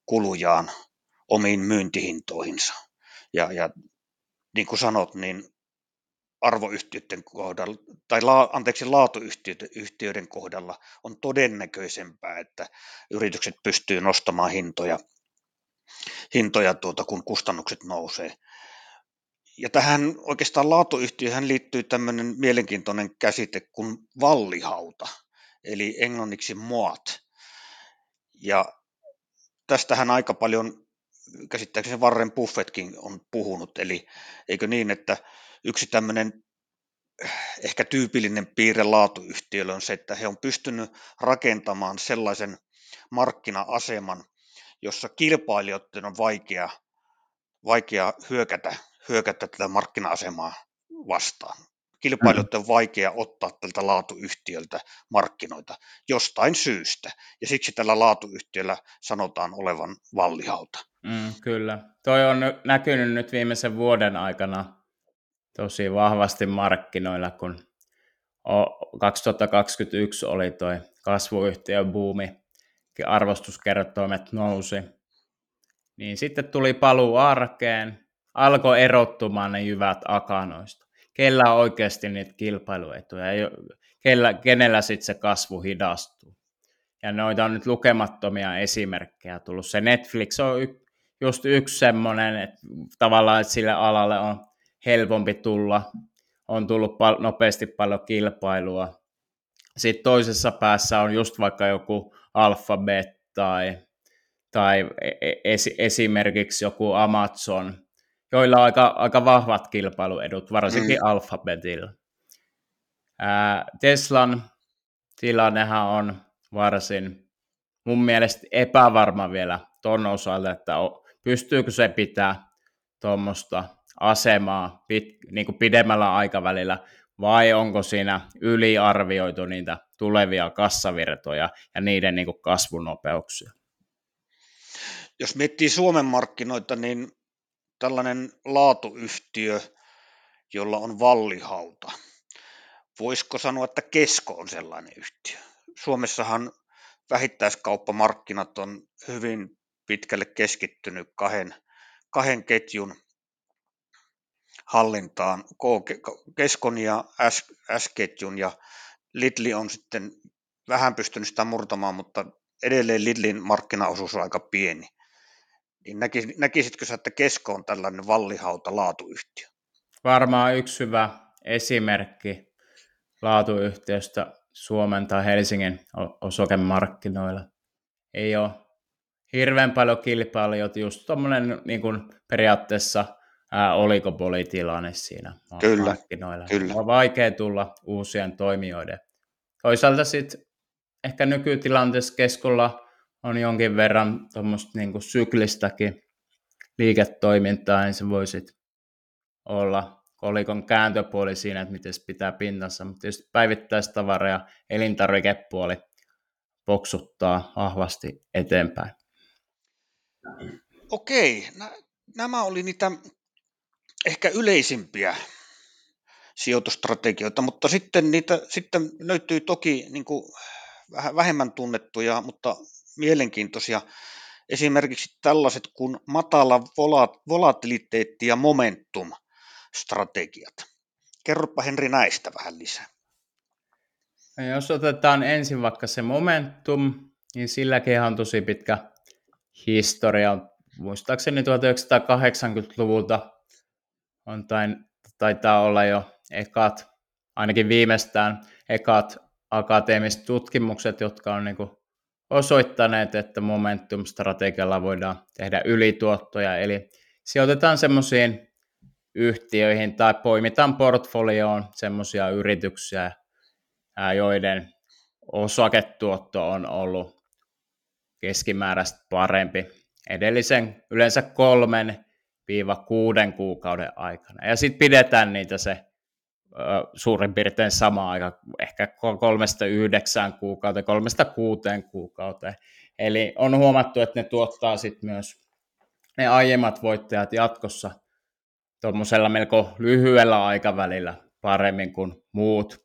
kulujaan omiin myyntihintoihinsa. Ja, ja niin kuin sanot, niin arvoyhtiöiden kohdalla, tai la, anteeksi, laatuyhtiöiden kohdalla on todennäköisempää, että yritykset pystyy nostamaan hintoja, hintoja tuota, kun kustannukset nousee. Ja tähän oikeastaan laatuyhtiöhän liittyy tämmöinen mielenkiintoinen käsite kuin vallihauta, eli englanniksi moat. Ja tästähän aika paljon käsittääkseni Warren Buffettkin on puhunut, eli eikö niin, että yksi tämmöinen ehkä tyypillinen piirre laatuyhtiölle on se, että he on pystynyt rakentamaan sellaisen markkina-aseman, jossa kilpailijoiden on vaikea, vaikea hyökätä, hyökätä tätä markkina-asemaa vastaan. Kilpailijoiden on vaikea ottaa tältä laatuyhtiöltä markkinoita jostain syystä, ja siksi tällä laatuyhtiöllä sanotaan olevan vallihauta.
Mm, kyllä. Toi on näkynyt nyt viimeisen vuoden aikana tosi vahvasti markkinoilla, kun 2021 oli toi kasvuyhtiön buumi, arvostuskertoimet nousi, niin sitten tuli paluu arkeen, alkoi erottumaan ne jyvät akanoista. Kellä on oikeasti niitä kilpailuetuja, kellä, kenellä sitten se kasvu hidastuu. Ja noita on nyt lukemattomia esimerkkejä tullut. Se Netflix on y- just yksi semmoinen, että tavallaan että sille alalle on helpompi tulla, on tullut pal- nopeasti paljon kilpailua. Sitten toisessa päässä on just vaikka joku Alphabet tai, tai e-, es- esimerkiksi joku Amazon, joilla on aika, aika vahvat kilpailuedut, varsinkin mm. Alphabetilla. Ää, Teslan tilannehan on varsin mun mielestä epävarma vielä ton osalta, että pystyykö se pitää tuommoista asemaa pit, niin kuin pidemmällä aikavälillä, vai onko siinä yliarvioitu niitä tulevia kassavirtoja ja niiden niin kuin kasvunopeuksia?
Jos miettii Suomen markkinoita, niin tällainen laatuyhtiö, jolla on vallihauta, voisiko sanoa, että Kesko on sellainen yhtiö? Suomessahan vähittäiskauppamarkkinat on hyvin pitkälle keskittynyt kahden, kahden ketjun hallintaan, Keskon ja S-ketjun ja Lidli on sitten vähän pystynyt sitä murtamaan, mutta edelleen Lidlin markkinaosuus on aika pieni. Niin näkisitkö sä, että Kesko on tällainen vallihauta laatuyhtiö?
Varmaan yksi hyvä esimerkki laatuyhtiöstä Suomen tai Helsingin osakemarkkinoilla. Ei ole hirveän paljon kilpailijoita, just tuommoinen niin kuin periaatteessa ää, olikopolitilanne siinä
kyllä,
markkinoilla. Kyllä. On vaikea tulla uusien toimijoiden. Toisaalta sitten ehkä nykytilanteessa keskolla on jonkin verran tuommoista niin syklistäkin liiketoimintaa, niin se voisi olla kolikon kääntöpuoli siinä, että miten se pitää pintansa, mutta tietysti päivittäistavara ja elintarvikepuoli poksuttaa vahvasti eteenpäin.
Okei, nämä oli niitä ehkä yleisimpiä sijoitustrategioita, mutta sitten niitä sitten löytyy toki niin kuin vähän vähemmän tunnettuja, mutta mielenkiintoisia. Esimerkiksi tällaiset kuin matala volatiliteetti ja momentum strategiat. Kerropa Henri näistä vähän lisää.
Jos otetaan ensin vaikka se momentum, niin silläkin on tosi pitkä historia. Muistaakseni 1980-luvulta on tain, taitaa olla jo ekat, ainakin viimeistään ekat akateemiset tutkimukset, jotka on niin osoittaneet, että momentum-strategialla voidaan tehdä ylituottoja, eli sijoitetaan semmoisiin yhtiöihin tai poimitaan portfolioon semmoisia yrityksiä, joiden osaketuotto on ollut keskimääräistä parempi edellisen yleensä kolmen viiva kuuden kuukauden aikana. Ja sitten pidetään niitä se suurin piirtein sama aika, ehkä kolmesta yhdeksään kuukauteen, kolmesta kuuteen kuukauteen. Eli on huomattu, että ne tuottaa sitten myös ne aiemmat voittajat jatkossa tuommoisella melko lyhyellä aikavälillä paremmin kuin muut.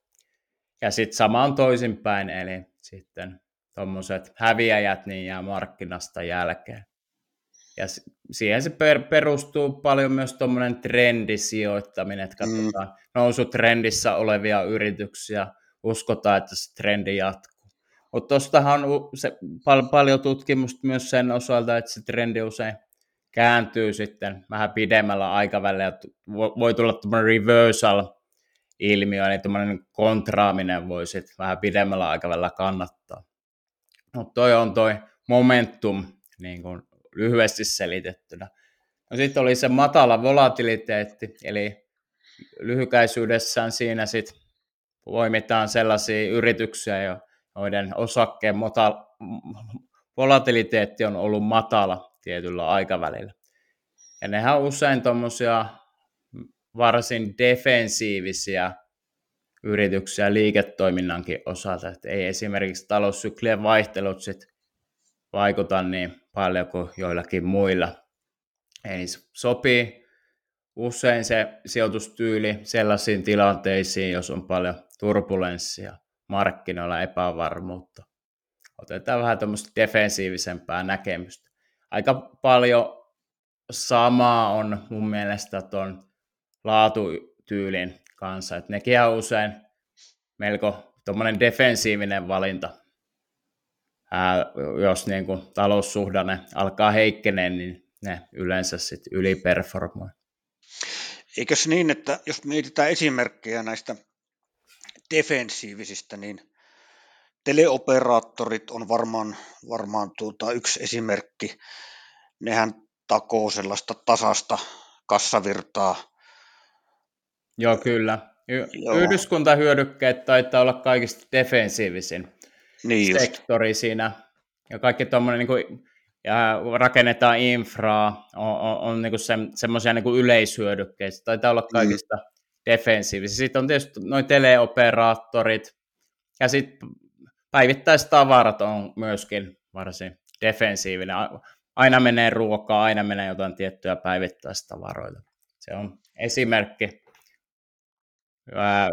Ja sitten sama on toisinpäin, eli sitten tuommoiset häviäjät niin jää markkinasta jälkeen. Ja siihen se per, perustuu paljon myös tuommoinen trendisijoittaminen, että katsotaan mm. nousutrendissä olevia yrityksiä, uskotaan, että se trendi jatkuu. Mutta tuostahan on se, pal- paljon tutkimusta myös sen osalta, että se trendi usein kääntyy sitten vähän pidemmällä aikavälillä, ja voi tulla tuommoinen reversal-ilmiö, eli tuommoinen kontraaminen voi sitten vähän pidemmällä aikavälillä kannattaa. Mutta toi on toi momentum, niin kuin lyhyesti selitettynä. No sitten oli se matala volatiliteetti, eli lyhykäisyydessään siinä sitten voimitaan sellaisia yrityksiä, joiden osakkeen volatiliteetti on ollut matala tietyllä aikavälillä. Ja nehän on usein tuommoisia varsin defensiivisiä yrityksiä liiketoiminnankin osalta, että ei esimerkiksi taloussyklien vaihtelut sit vaikuta niin paljon kuin joillakin muilla. Eli sopii usein se sijoitustyyli sellaisiin tilanteisiin, jos on paljon turbulenssia markkinoilla, epävarmuutta. Otetaan vähän tämmöistä defensiivisempää näkemystä. Aika paljon samaa on mun mielestä tuon laatutyylin kanssa, että nekin on usein melko tuommoinen defensiivinen valinta ää, jos niin kuin taloussuhdanne alkaa heikkeneen, niin ne yleensä sitten yliperformoi.
Eikös niin, että jos mietitään esimerkkejä näistä defensiivisistä, niin teleoperaattorit on varmaan, varmaan tuota yksi esimerkki. Nehän takoo sellaista tasasta kassavirtaa.
Joo, kyllä. Y- Joo. Yhdyskuntahyödykkeet taitaa olla kaikista defensiivisin niin sektori just. siinä. Ja kaikki tuommoinen, niin kuin, ja rakennetaan infraa, on, on, on niin se, semmoisia niin yleishyödykkeitä. Taitaa olla mm. kaikista mm. defensiivisiä. Sitten on tietysti noin teleoperaattorit, ja sitten päivittäistavarat on myöskin varsin defensiivinen. Aina menee ruokaa, aina menee jotain tiettyjä päivittäistavaroita. Se on esimerkki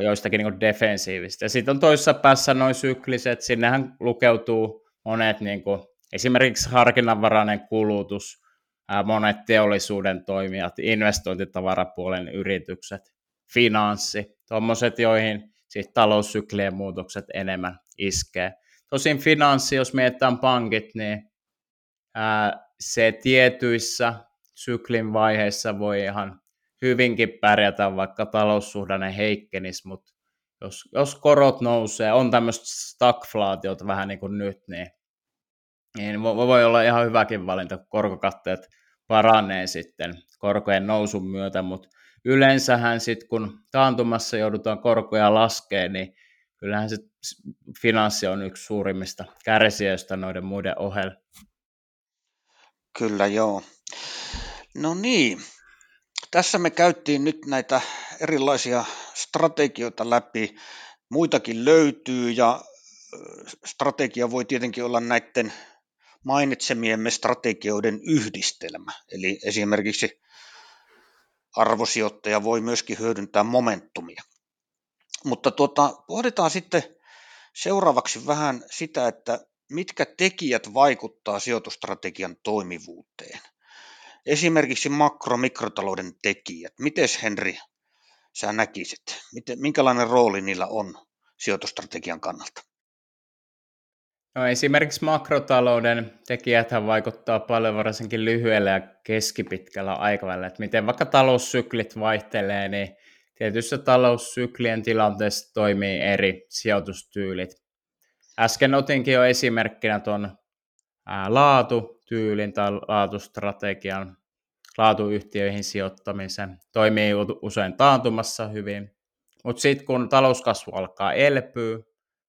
joistakin niin defensiivistä. Ja sitten on toisessa päässä noin sykliset, sinnehän lukeutuu monet niin kuin, esimerkiksi harkinnanvarainen kulutus, monet teollisuuden toimijat, investointitavarapuolen yritykset, finanssi, tuommoiset, joihin siis taloussyklien muutokset enemmän iskee. Tosin finanssi, jos mietitään pankit, niin ää, se tietyissä syklin vaiheissa voi ihan hyvinkin pärjätä, vaikka taloussuhdanne heikkenis, mutta jos, jos korot nousee, on tämmöistä stagflaatiota vähän niin kuin nyt, niin, niin voi olla ihan hyväkin valinta, kun korkokatteet paranee sitten korkojen nousun myötä, mutta yleensähän sitten kun taantumassa joudutaan korkoja laskemaan, niin kyllähän se finanssi on yksi suurimmista kärsijöistä noiden muiden ohella.
Kyllä joo. No niin, tässä me käyttiin nyt näitä erilaisia strategioita läpi. Muitakin löytyy ja strategia voi tietenkin olla näiden mainitsemiemme strategioiden yhdistelmä. Eli esimerkiksi arvosijoittaja voi myöskin hyödyntää momentumia. Mutta tuota, pohditaan sitten seuraavaksi vähän sitä, että mitkä tekijät vaikuttaa sijoitustrategian toimivuuteen. Esimerkiksi makro-mikrotalouden tekijät. Miten Henri, sä näkisit? Miten, minkälainen rooli niillä on sijoitustrategian kannalta?
No esimerkiksi makrotalouden tekijät vaikuttaa paljon varsinkin lyhyellä ja keskipitkällä aikavälillä. Että miten vaikka taloussyklit vaihtelee, niin tietyissä taloussyklien tilanteessa toimii eri sijoitustyylit. Äsken otinkin jo esimerkkinä tuon laatutyylin tai laatustrategian, laatuyhtiöihin sijoittamisen. Toimii usein taantumassa hyvin, mutta sitten kun talouskasvu alkaa elpyä,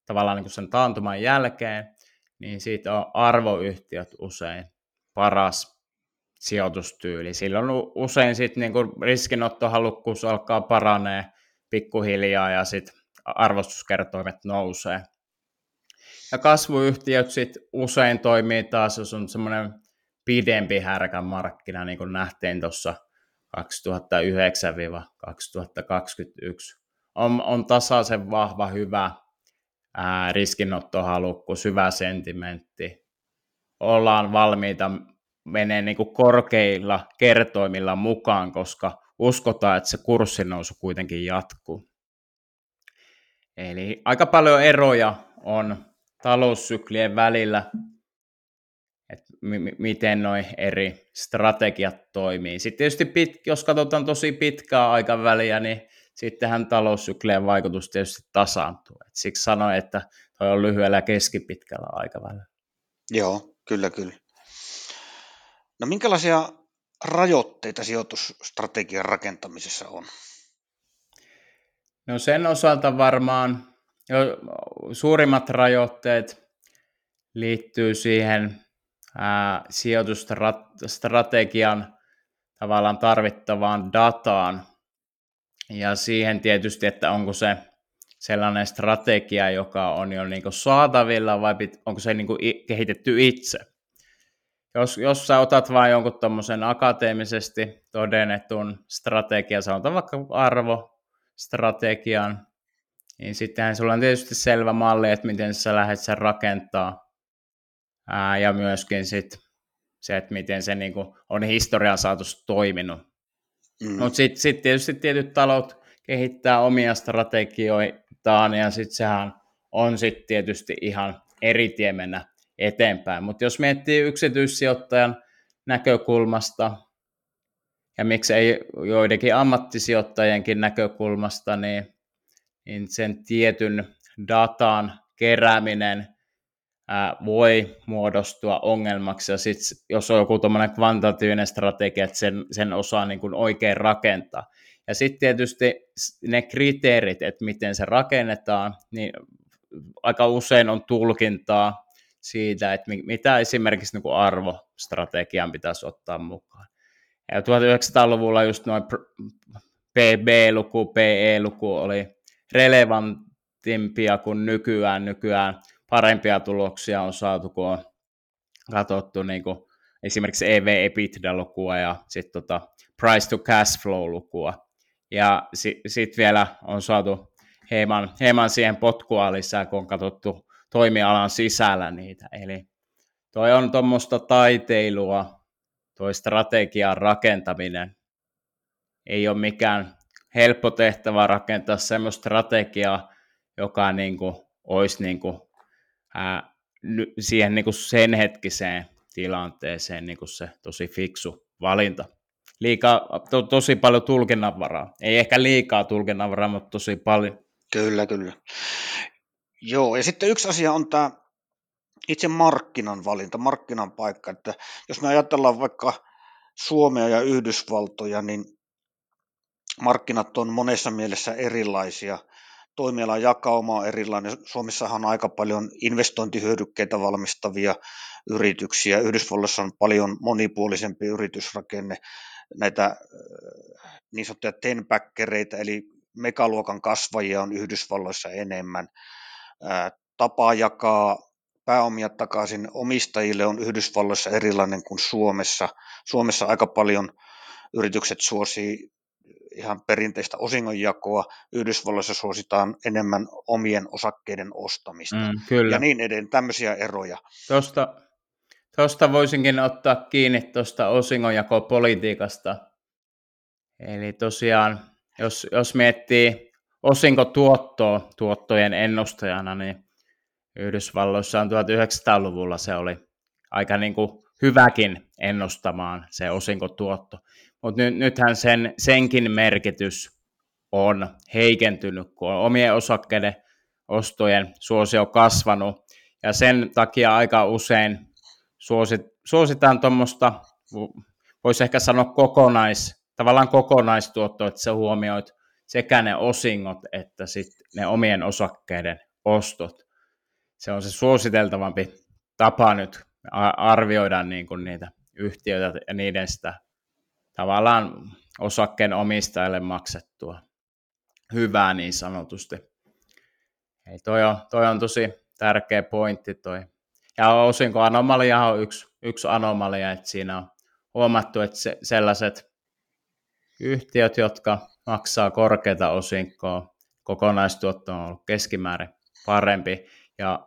tavallaan niin sen taantuman jälkeen, niin siitä on arvoyhtiöt usein paras sijoitustyyli. Silloin usein sitten niin riskinottohalukkuus alkaa paranee pikkuhiljaa ja sitten arvostuskertoimet nousee. Ja kasvuyhtiöt sitten usein toimii taas, jos on semmoinen pidempi härkän markkina, niin kuin nähtiin tuossa 2009-2021. On, on tasaisen vahva, hyvä ää, riskinottohalukkuus, hyvä sentimentti. Ollaan valmiita menee niin kuin korkeilla kertoimilla mukaan, koska uskotaan, että se kurssin nousu kuitenkin jatkuu. Eli aika paljon eroja on taloussyklien välillä, että m- miten noin eri strategiat toimii. Sitten tietysti pit- jos katsotaan tosi pitkää aikaväliä, niin sittenhän taloussyklien vaikutus tietysti tasaantuu. Et siksi sanoin, että toi on lyhyellä keskipitkällä aikavälillä.
Joo, kyllä, kyllä. No minkälaisia rajoitteita sijoitusstrategian rakentamisessa on?
No sen osalta varmaan suurimmat rajoitteet liittyy siihen ää, sijoitusstrategian tavallaan tarvittavaan dataan ja siihen tietysti, että onko se sellainen strategia, joka on jo niin saatavilla vai onko se niin kehitetty itse. Jos, jos sä otat vain jonkun tuommoisen akateemisesti todennetun strategian, sanotaan vaikka arvostrategian, niin sittenhän sulla on tietysti selvä malli, että miten sä lähdet sen rakentaa. Ää, ja myöskin sit se, että miten se niin kuin on historian saatossa toiminut. Mm. Mutta sitten sit tietysti tietyt talot kehittää omia strategioitaan, ja sitten sehän on sitten tietysti ihan eri tie mennä eteenpäin. Mutta jos miettii yksityissijoittajan näkökulmasta, ja miksei joidenkin ammattisijoittajienkin näkökulmasta, niin niin sen tietyn datan kerääminen ää, voi muodostua ongelmaksi, ja sit, jos on joku tuommoinen kvantatiivinen strategia, että sen, sen osaa niin kuin oikein rakentaa. Ja sitten tietysti ne kriteerit, että miten se rakennetaan, niin aika usein on tulkintaa siitä, että mitä esimerkiksi niin arvostrategian pitäisi ottaa mukaan. Ja 1900-luvulla just noin PB-luku, PE-luku oli relevantimpia kuin nykyään. Nykyään parempia tuloksia on saatu, kun on katsottu niin kuin esimerkiksi EV-EBITDA-lukua ja sitten tota price to cash flow-lukua. Ja sitten sit vielä on saatu hieman, hieman siihen potkua lisää, kun on katsottu toimialan sisällä niitä. Eli toi on tuommoista taiteilua, toi strategian rakentaminen. Ei ole mikään helppo tehtävä rakentaa semmoista strategiaa, joka niin kuin, olisi niin kuin, ää, siihen niin kuin sen hetkiseen tilanteeseen niin kuin se tosi fiksu valinta. Liikaa, to, tosi paljon tulkinnanvaraa. Ei ehkä liikaa tulkinnanvaraa, mutta tosi paljon.
Kyllä, kyllä. Joo, ja sitten yksi asia on tämä itse markkinan valinta, markkinan paikka, että jos me ajatellaan vaikka Suomea ja Yhdysvaltoja, niin markkinat on monessa mielessä erilaisia. Toimialan jakauma on erilainen. Suomessahan on aika paljon investointihyödykkeitä valmistavia yrityksiä. Yhdysvalloissa on paljon monipuolisempi yritysrakenne, näitä äh, niin sanottuja tenpäkkereitä, eli megaluokan kasvajia on Yhdysvalloissa enemmän. Äh, tapa jakaa pääomia takaisin omistajille on Yhdysvalloissa erilainen kuin Suomessa. Suomessa aika paljon yritykset suosii ihan perinteistä osingonjakoa. Yhdysvalloissa suositaan enemmän omien osakkeiden ostamista mm, kyllä. ja niin edelleen, tämmöisiä eroja.
Tuosta, tuosta voisinkin ottaa kiinni tuosta osingonjakopolitiikasta. Eli tosiaan, jos, jos miettii osinkotuottoa tuottojen ennustajana, niin Yhdysvalloissa on 1900-luvulla se oli aika niin kuin hyväkin ennustamaan se osinkotuotto. Mutta nyt, nythän sen, senkin merkitys on heikentynyt, kun on omien osakkeiden ostojen suosio kasvanut. Ja sen takia aika usein suosit, suositaan tuommoista, voisi ehkä sanoa kokonais, tavallaan kokonaistuotto, että sä huomioit sekä ne osingot että sitten ne omien osakkeiden ostot. Se on se suositeltavampi tapa nyt arvioida niin kuin niitä yhtiöitä ja niiden sitä tavallaan osakkeen omistajalle maksettua hyvää niin sanotusti. Ei, toi, on, toi on tosi tärkeä pointti toi. Ja osinko anomalia on yksi, yksi anomalia, että siinä on huomattu, että se, sellaiset yhtiöt, jotka maksaa korkeita osinkoa, kokonaistuotto on ollut keskimäärin parempi, ja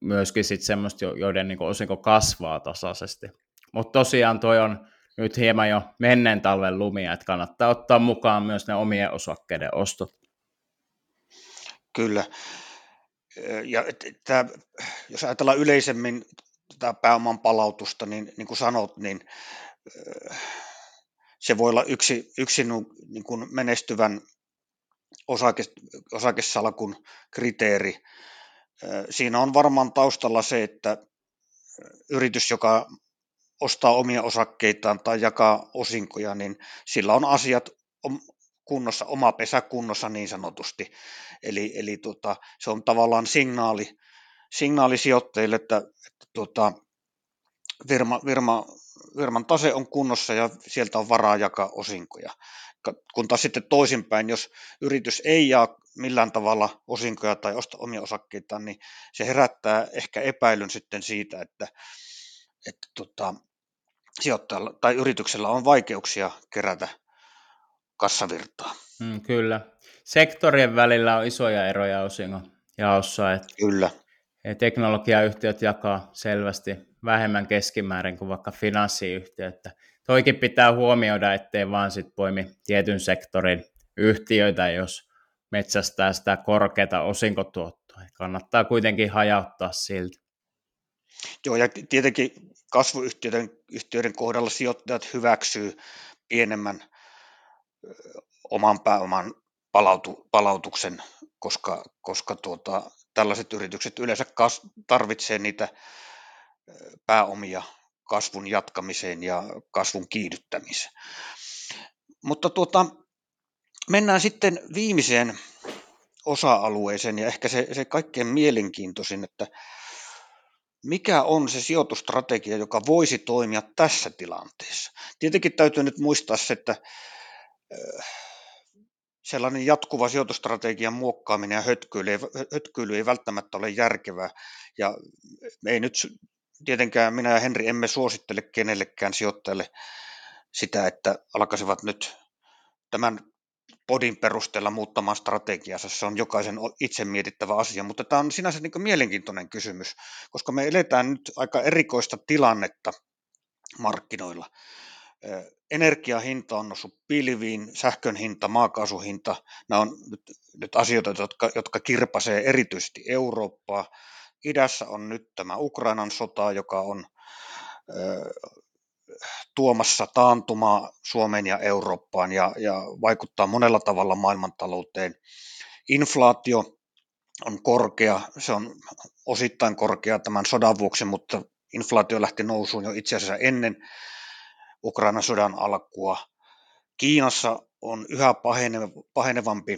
myöskin sitten semmoista, joiden niin osinko kasvaa tasaisesti. Mutta tosiaan toi on nyt hieman jo menneen talven lumia, että kannattaa ottaa mukaan myös ne omien osakkeiden ostot.
Kyllä. Ja tämä, jos ajatellaan yleisemmin tätä pääoman palautusta, niin, niin kuin sanot, niin se voi olla yksi, yksi niin kuin menestyvän osake, osakesalkun kriteeri. Siinä on varmaan taustalla se, että yritys, joka ostaa omia osakkeitaan tai jakaa osinkoja, niin sillä on asiat kunnossa, oma pesä kunnossa niin sanotusti. Eli, eli tota, se on tavallaan signaali, signaali sijoittajille, että, että tota, firma, firma, firman tase on kunnossa ja sieltä on varaa jakaa osinkoja. Kun taas sitten toisinpäin, jos yritys ei jaa millään tavalla osinkoja tai osta omia osakkeitaan, niin se herättää ehkä epäilyn sitten siitä, että, että tota, sijoittajalla tai yrityksellä on vaikeuksia kerätä kassavirtaa.
Mm, kyllä. Sektorien välillä on isoja eroja osingon jaossa. Että
kyllä.
Teknologiayhtiöt jakaa selvästi vähemmän keskimäärin kuin vaikka finanssiyhtiöt. Toikin pitää huomioida, ettei vaan sit poimi tietyn sektorin yhtiöitä, jos metsästää sitä korkeata osinkotuottoa. Kannattaa kuitenkin hajauttaa siltä.
Joo, ja tietenkin kasvuyhtiöiden yhtiöiden kohdalla sijoittajat hyväksyy pienemmän oman pääoman palautu, palautuksen, koska, koska tuota, tällaiset yritykset yleensä kas, tarvitsee niitä pääomia kasvun jatkamiseen ja kasvun kiihdyttämiseen. Mutta tuota, mennään sitten viimeiseen osa-alueeseen ja ehkä se, se kaikkein mielenkiintoisin, että mikä on se sijoitustrategia, joka voisi toimia tässä tilanteessa? Tietenkin täytyy nyt muistaa se, että sellainen jatkuva sijoitustrategian muokkaaminen ja hötkyily hötkyily ei välttämättä ole järkevää. Ja me ei nyt tietenkään minä ja Henri emme suosittele kenellekään sijoittajalle sitä, että alkaisivat nyt tämän podin perusteella muuttamaan strategiansa. Se on jokaisen itse mietittävä asia, mutta tämä on sinänsä niin mielenkiintoinen kysymys, koska me eletään nyt aika erikoista tilannetta markkinoilla. Energiahinta on noussut pilviin, sähkön hinta, maakaasuhinta, nämä on nyt, nyt asioita, jotka, jotka kirpasee erityisesti Eurooppaa. Idässä on nyt tämä Ukrainan sota, joka on tuomassa taantumaa Suomeen ja Eurooppaan ja, ja vaikuttaa monella tavalla maailmantalouteen. inflaatio on korkea, se on osittain korkea tämän sodan vuoksi, mutta inflaatio lähti nousuun jo itse asiassa ennen Ukrainan sodan alkua. Kiinassa on yhä pahenevampi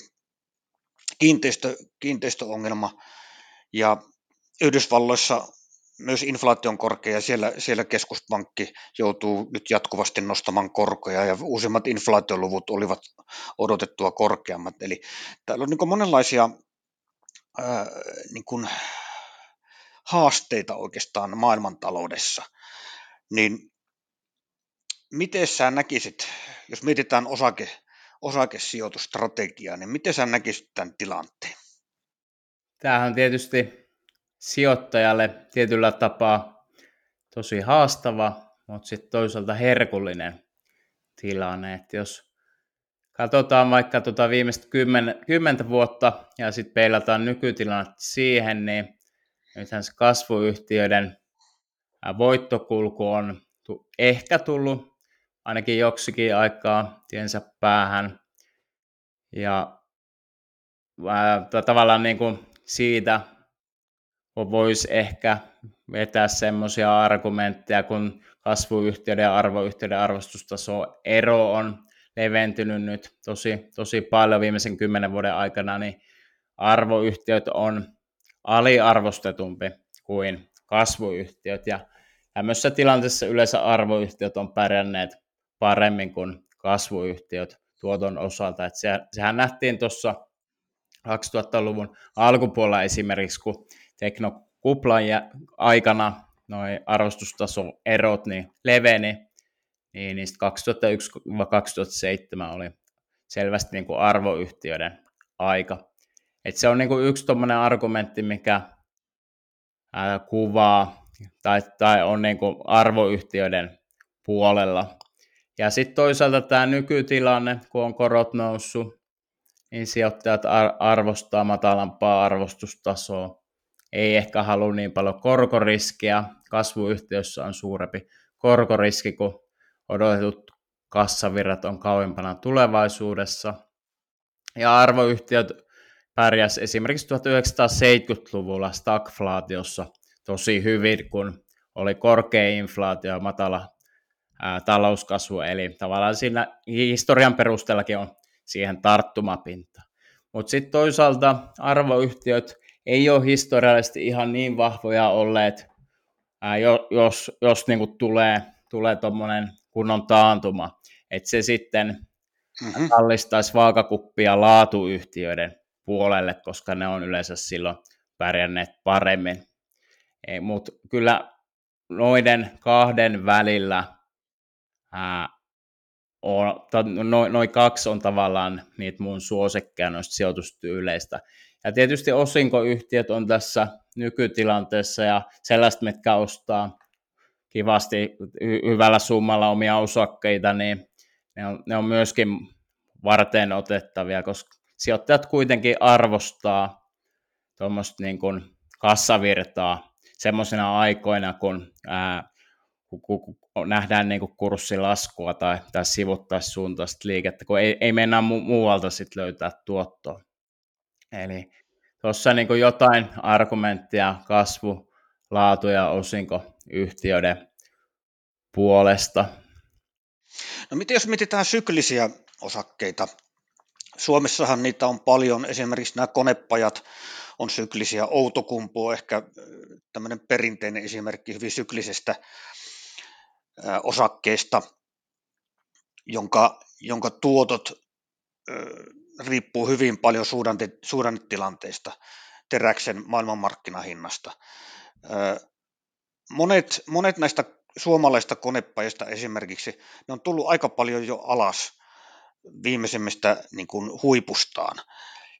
kiinteistö, kiinteistöongelma ja Yhdysvalloissa myös inflaatio on korkea ja siellä, siellä keskuspankki joutuu nyt jatkuvasti nostamaan korkoja ja uusimmat inflaatioluvut olivat odotettua korkeammat. Eli täällä on niin monenlaisia ää, niin kuin haasteita oikeastaan maailmantaloudessa. Niin miten sä näkisit, jos mietitään osake, osakesijoitustrategiaa, niin miten sä näkisit tämän tilanteen?
Tämähän on tietysti sijoittajalle tietyllä tapaa tosi haastava, mutta sitten toisaalta herkullinen tilanne. että jos katsotaan vaikka tuota viimeistä kymmen, kymmentä vuotta ja sitten peilataan nykytilannetta siihen, niin nythän se kasvuyhtiöiden voittokulku on ehkä tullut ainakin joksikin aikaa tiensä päähän. Ja tavallaan niin kuin siitä voisi ehkä vetää semmoisia argumentteja, kun kasvuyhtiöiden ja arvoyhtiöiden arvostustaso ero on leventynyt nyt tosi, tosi paljon viimeisen kymmenen vuoden aikana, niin arvoyhtiöt on aliarvostetumpi kuin kasvuyhtiöt. Ja tämmöisessä tilanteessa yleensä arvoyhtiöt on pärjänneet paremmin kuin kasvuyhtiöt tuoton osalta. Et se, sehän nähtiin tuossa 2000-luvun alkupuolella esimerkiksi, kun teknokuplan aikana noin arvostustasoerot niin leveni, niin niistä 2001-2007 oli selvästi niin kuin arvoyhtiöiden aika. Et se on niin kuin yksi tuommoinen argumentti, mikä kuvaa tai, tai on niin kuin arvoyhtiöiden puolella. Ja sitten toisaalta tämä nykytilanne, kun on korot noussut, niin sijoittajat arvostaa matalampaa arvostustasoa. Ei ehkä halua niin paljon korkoriskiä. Kasvuyhtiössä on suurempi korkoriski, kun odotetut kassavirrat on kauempana tulevaisuudessa. Ja arvoyhtiöt pärjäs esimerkiksi 1970-luvulla stagflaatiossa tosi hyvin, kun oli korkea inflaatio ja matala ää, talouskasvu, eli tavallaan siinä historian perusteellakin on siihen tarttumapinta. Mutta sitten toisaalta arvoyhtiöt ei ole historiallisesti ihan niin vahvoja olleet, ää, jos, jos niinku tulee, tulee tuommoinen kunnon taantuma, että se sitten mm-hmm. kallistaisi vaakakuppia laatuyhtiöiden puolelle, koska ne on yleensä silloin pärjänneet paremmin. Mutta kyllä noiden kahden välillä ää, on, noin noi kaksi on tavallaan niitä mun suosikkeja noista sijoitustyyleistä. Ja tietysti osinkoyhtiöt on tässä nykytilanteessa ja sellaiset, mitkä ostaa kivasti hy- hyvällä summalla omia osakkeita, niin ne on, ne on myöskin varten otettavia, koska sijoittajat kuitenkin arvostaa tuommoista niin kuin kassavirtaa semmoisena aikoina, kun ää, nähdään niin kuin kurssilaskua tai, tai sivuttaisi suuntaista liikettä, kun ei, ei mennä mu- muualta sit löytää tuottoa. Eli tuossa niin kuin jotain argumenttia kasvu, laatu ja osinko yhtiöiden puolesta.
No miten jos mietitään syklisiä osakkeita? Suomessahan niitä on paljon, esimerkiksi nämä konepajat on syklisiä. Outokumpu on ehkä tämmöinen perinteinen esimerkki hyvin syklisestä osakkeesta, jonka, jonka tuotot riippuu hyvin paljon suhdannetilanteesta, teräksen maailmanmarkkinahinnasta. Monet, monet näistä suomalaista konepajista esimerkiksi, ne on tullut aika paljon jo alas viimeisimmistä niin kuin huipustaan.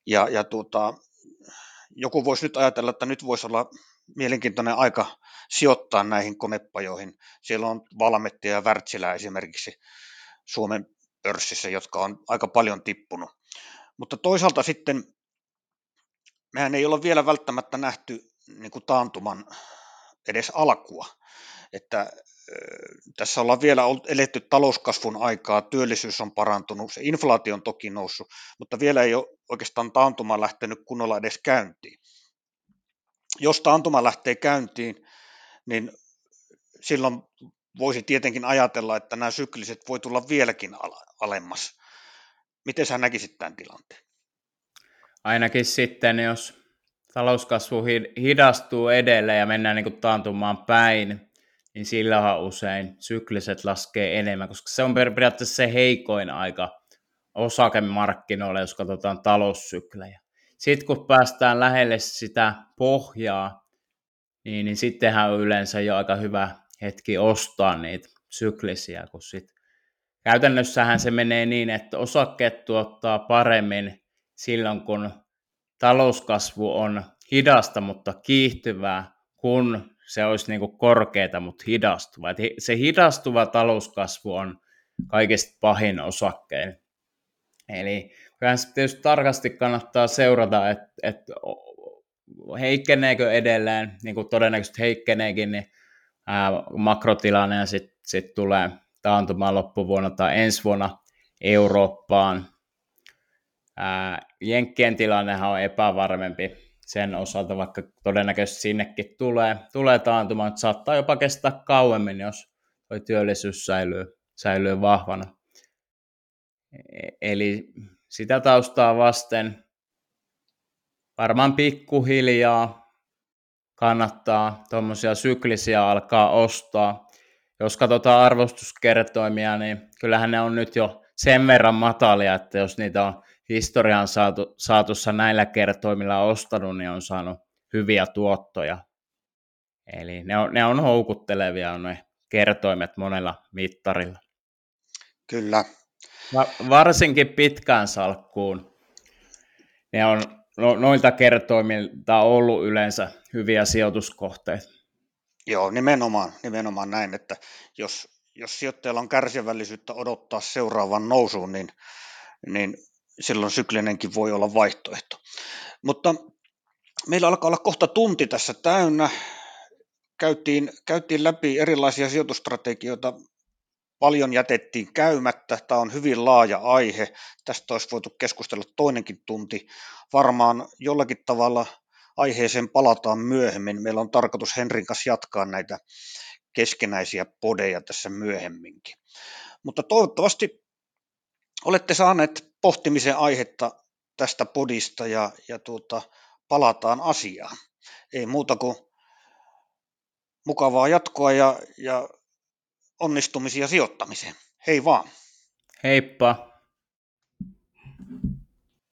Ja, ja tuota, joku voisi nyt ajatella, että nyt voisi olla mielenkiintoinen aika sijoittaa näihin konepajoihin. Siellä on Valmettia ja Wärtsilä esimerkiksi Suomen pörssissä, jotka on aika paljon tippunut. Mutta toisaalta sitten mehän ei ole vielä välttämättä nähty niin kuin taantuman edes alkua. Että tässä ollaan vielä eletty talouskasvun aikaa, työllisyys on parantunut, se inflaatio on toki noussut, mutta vielä ei ole oikeastaan taantuma lähtenyt kunnolla edes käyntiin. Jos taantuma lähtee käyntiin, niin silloin voisi tietenkin ajatella, että nämä sykliset voi tulla vieläkin alemmas. Miten sä näkisit tämän tilanteen?
Ainakin sitten, jos talouskasvu hidastuu edelleen ja mennään niin kuin taantumaan päin, niin sillähän usein sykliset laskee enemmän, koska se on periaatteessa se heikoin aika osakemarkkinoille, jos katsotaan taloussyklejä. Sitten kun päästään lähelle sitä pohjaa, niin, niin sittenhän on yleensä jo aika hyvä hetki ostaa niitä syklisiä, kun sit käytännössähän se menee niin, että osakkeet tuottaa paremmin silloin, kun talouskasvu on hidasta, mutta kiihtyvää, kun se olisi niin korkeata, mutta hidastuva. Et se hidastuva talouskasvu on kaikista pahin osakkein. Eli kyllähän se tietysti tarkasti kannattaa seurata, että, että heikkeneekö edelleen, niin kuin todennäköisesti heikkeneekin, niin ää, makrotilanne ja sitten sit tulee taantumaan loppuvuonna tai ensi vuonna Eurooppaan. Ää, Jenkkien tilannehan on epävarmempi sen osalta, vaikka todennäköisesti sinnekin tulee, tulee taantuma, että saattaa jopa kestää kauemmin, jos tuo työllisyys säilyy, säilyy vahvana. E-, eli sitä taustaa vasten varmaan pikkuhiljaa kannattaa tuommoisia syklisiä alkaa ostaa. Jos katsotaan arvostuskertoimia, niin kyllähän ne on nyt jo sen verran matalia, että jos niitä on historian saatu, saatussa näillä kertoimilla ostanut, niin on saanut hyviä tuottoja. Eli ne on, ne on houkuttelevia ne kertoimet monella mittarilla.
Kyllä.
Va- varsinkin pitkään salkkuun ne on no, noilta kertoimilta ollut yleensä hyviä sijoituskohteita.
Joo, nimenomaan, nimenomaan näin, että jos, jos sijoittajalla on kärsivällisyyttä odottaa seuraavan nousuun, niin, niin silloin syklinenkin voi olla vaihtoehto. Mutta meillä alkaa olla kohta tunti tässä täynnä. Käytiin, käytiin läpi erilaisia sijoitustrategioita, paljon jätettiin käymättä. Tämä on hyvin laaja aihe. Tästä olisi voitu keskustella toinenkin tunti. Varmaan jollakin tavalla aiheeseen palataan myöhemmin. Meillä on tarkoitus Henrin kanssa jatkaa näitä keskenäisiä podeja tässä myöhemminkin. Mutta toivottavasti olette saaneet pohtimisen aihetta tästä podista ja, ja tuota, palataan asiaan. Ei muuta kuin mukavaa jatkoa ja, ja onnistumisia sijoittamiseen. Hei vaan.
Heippa.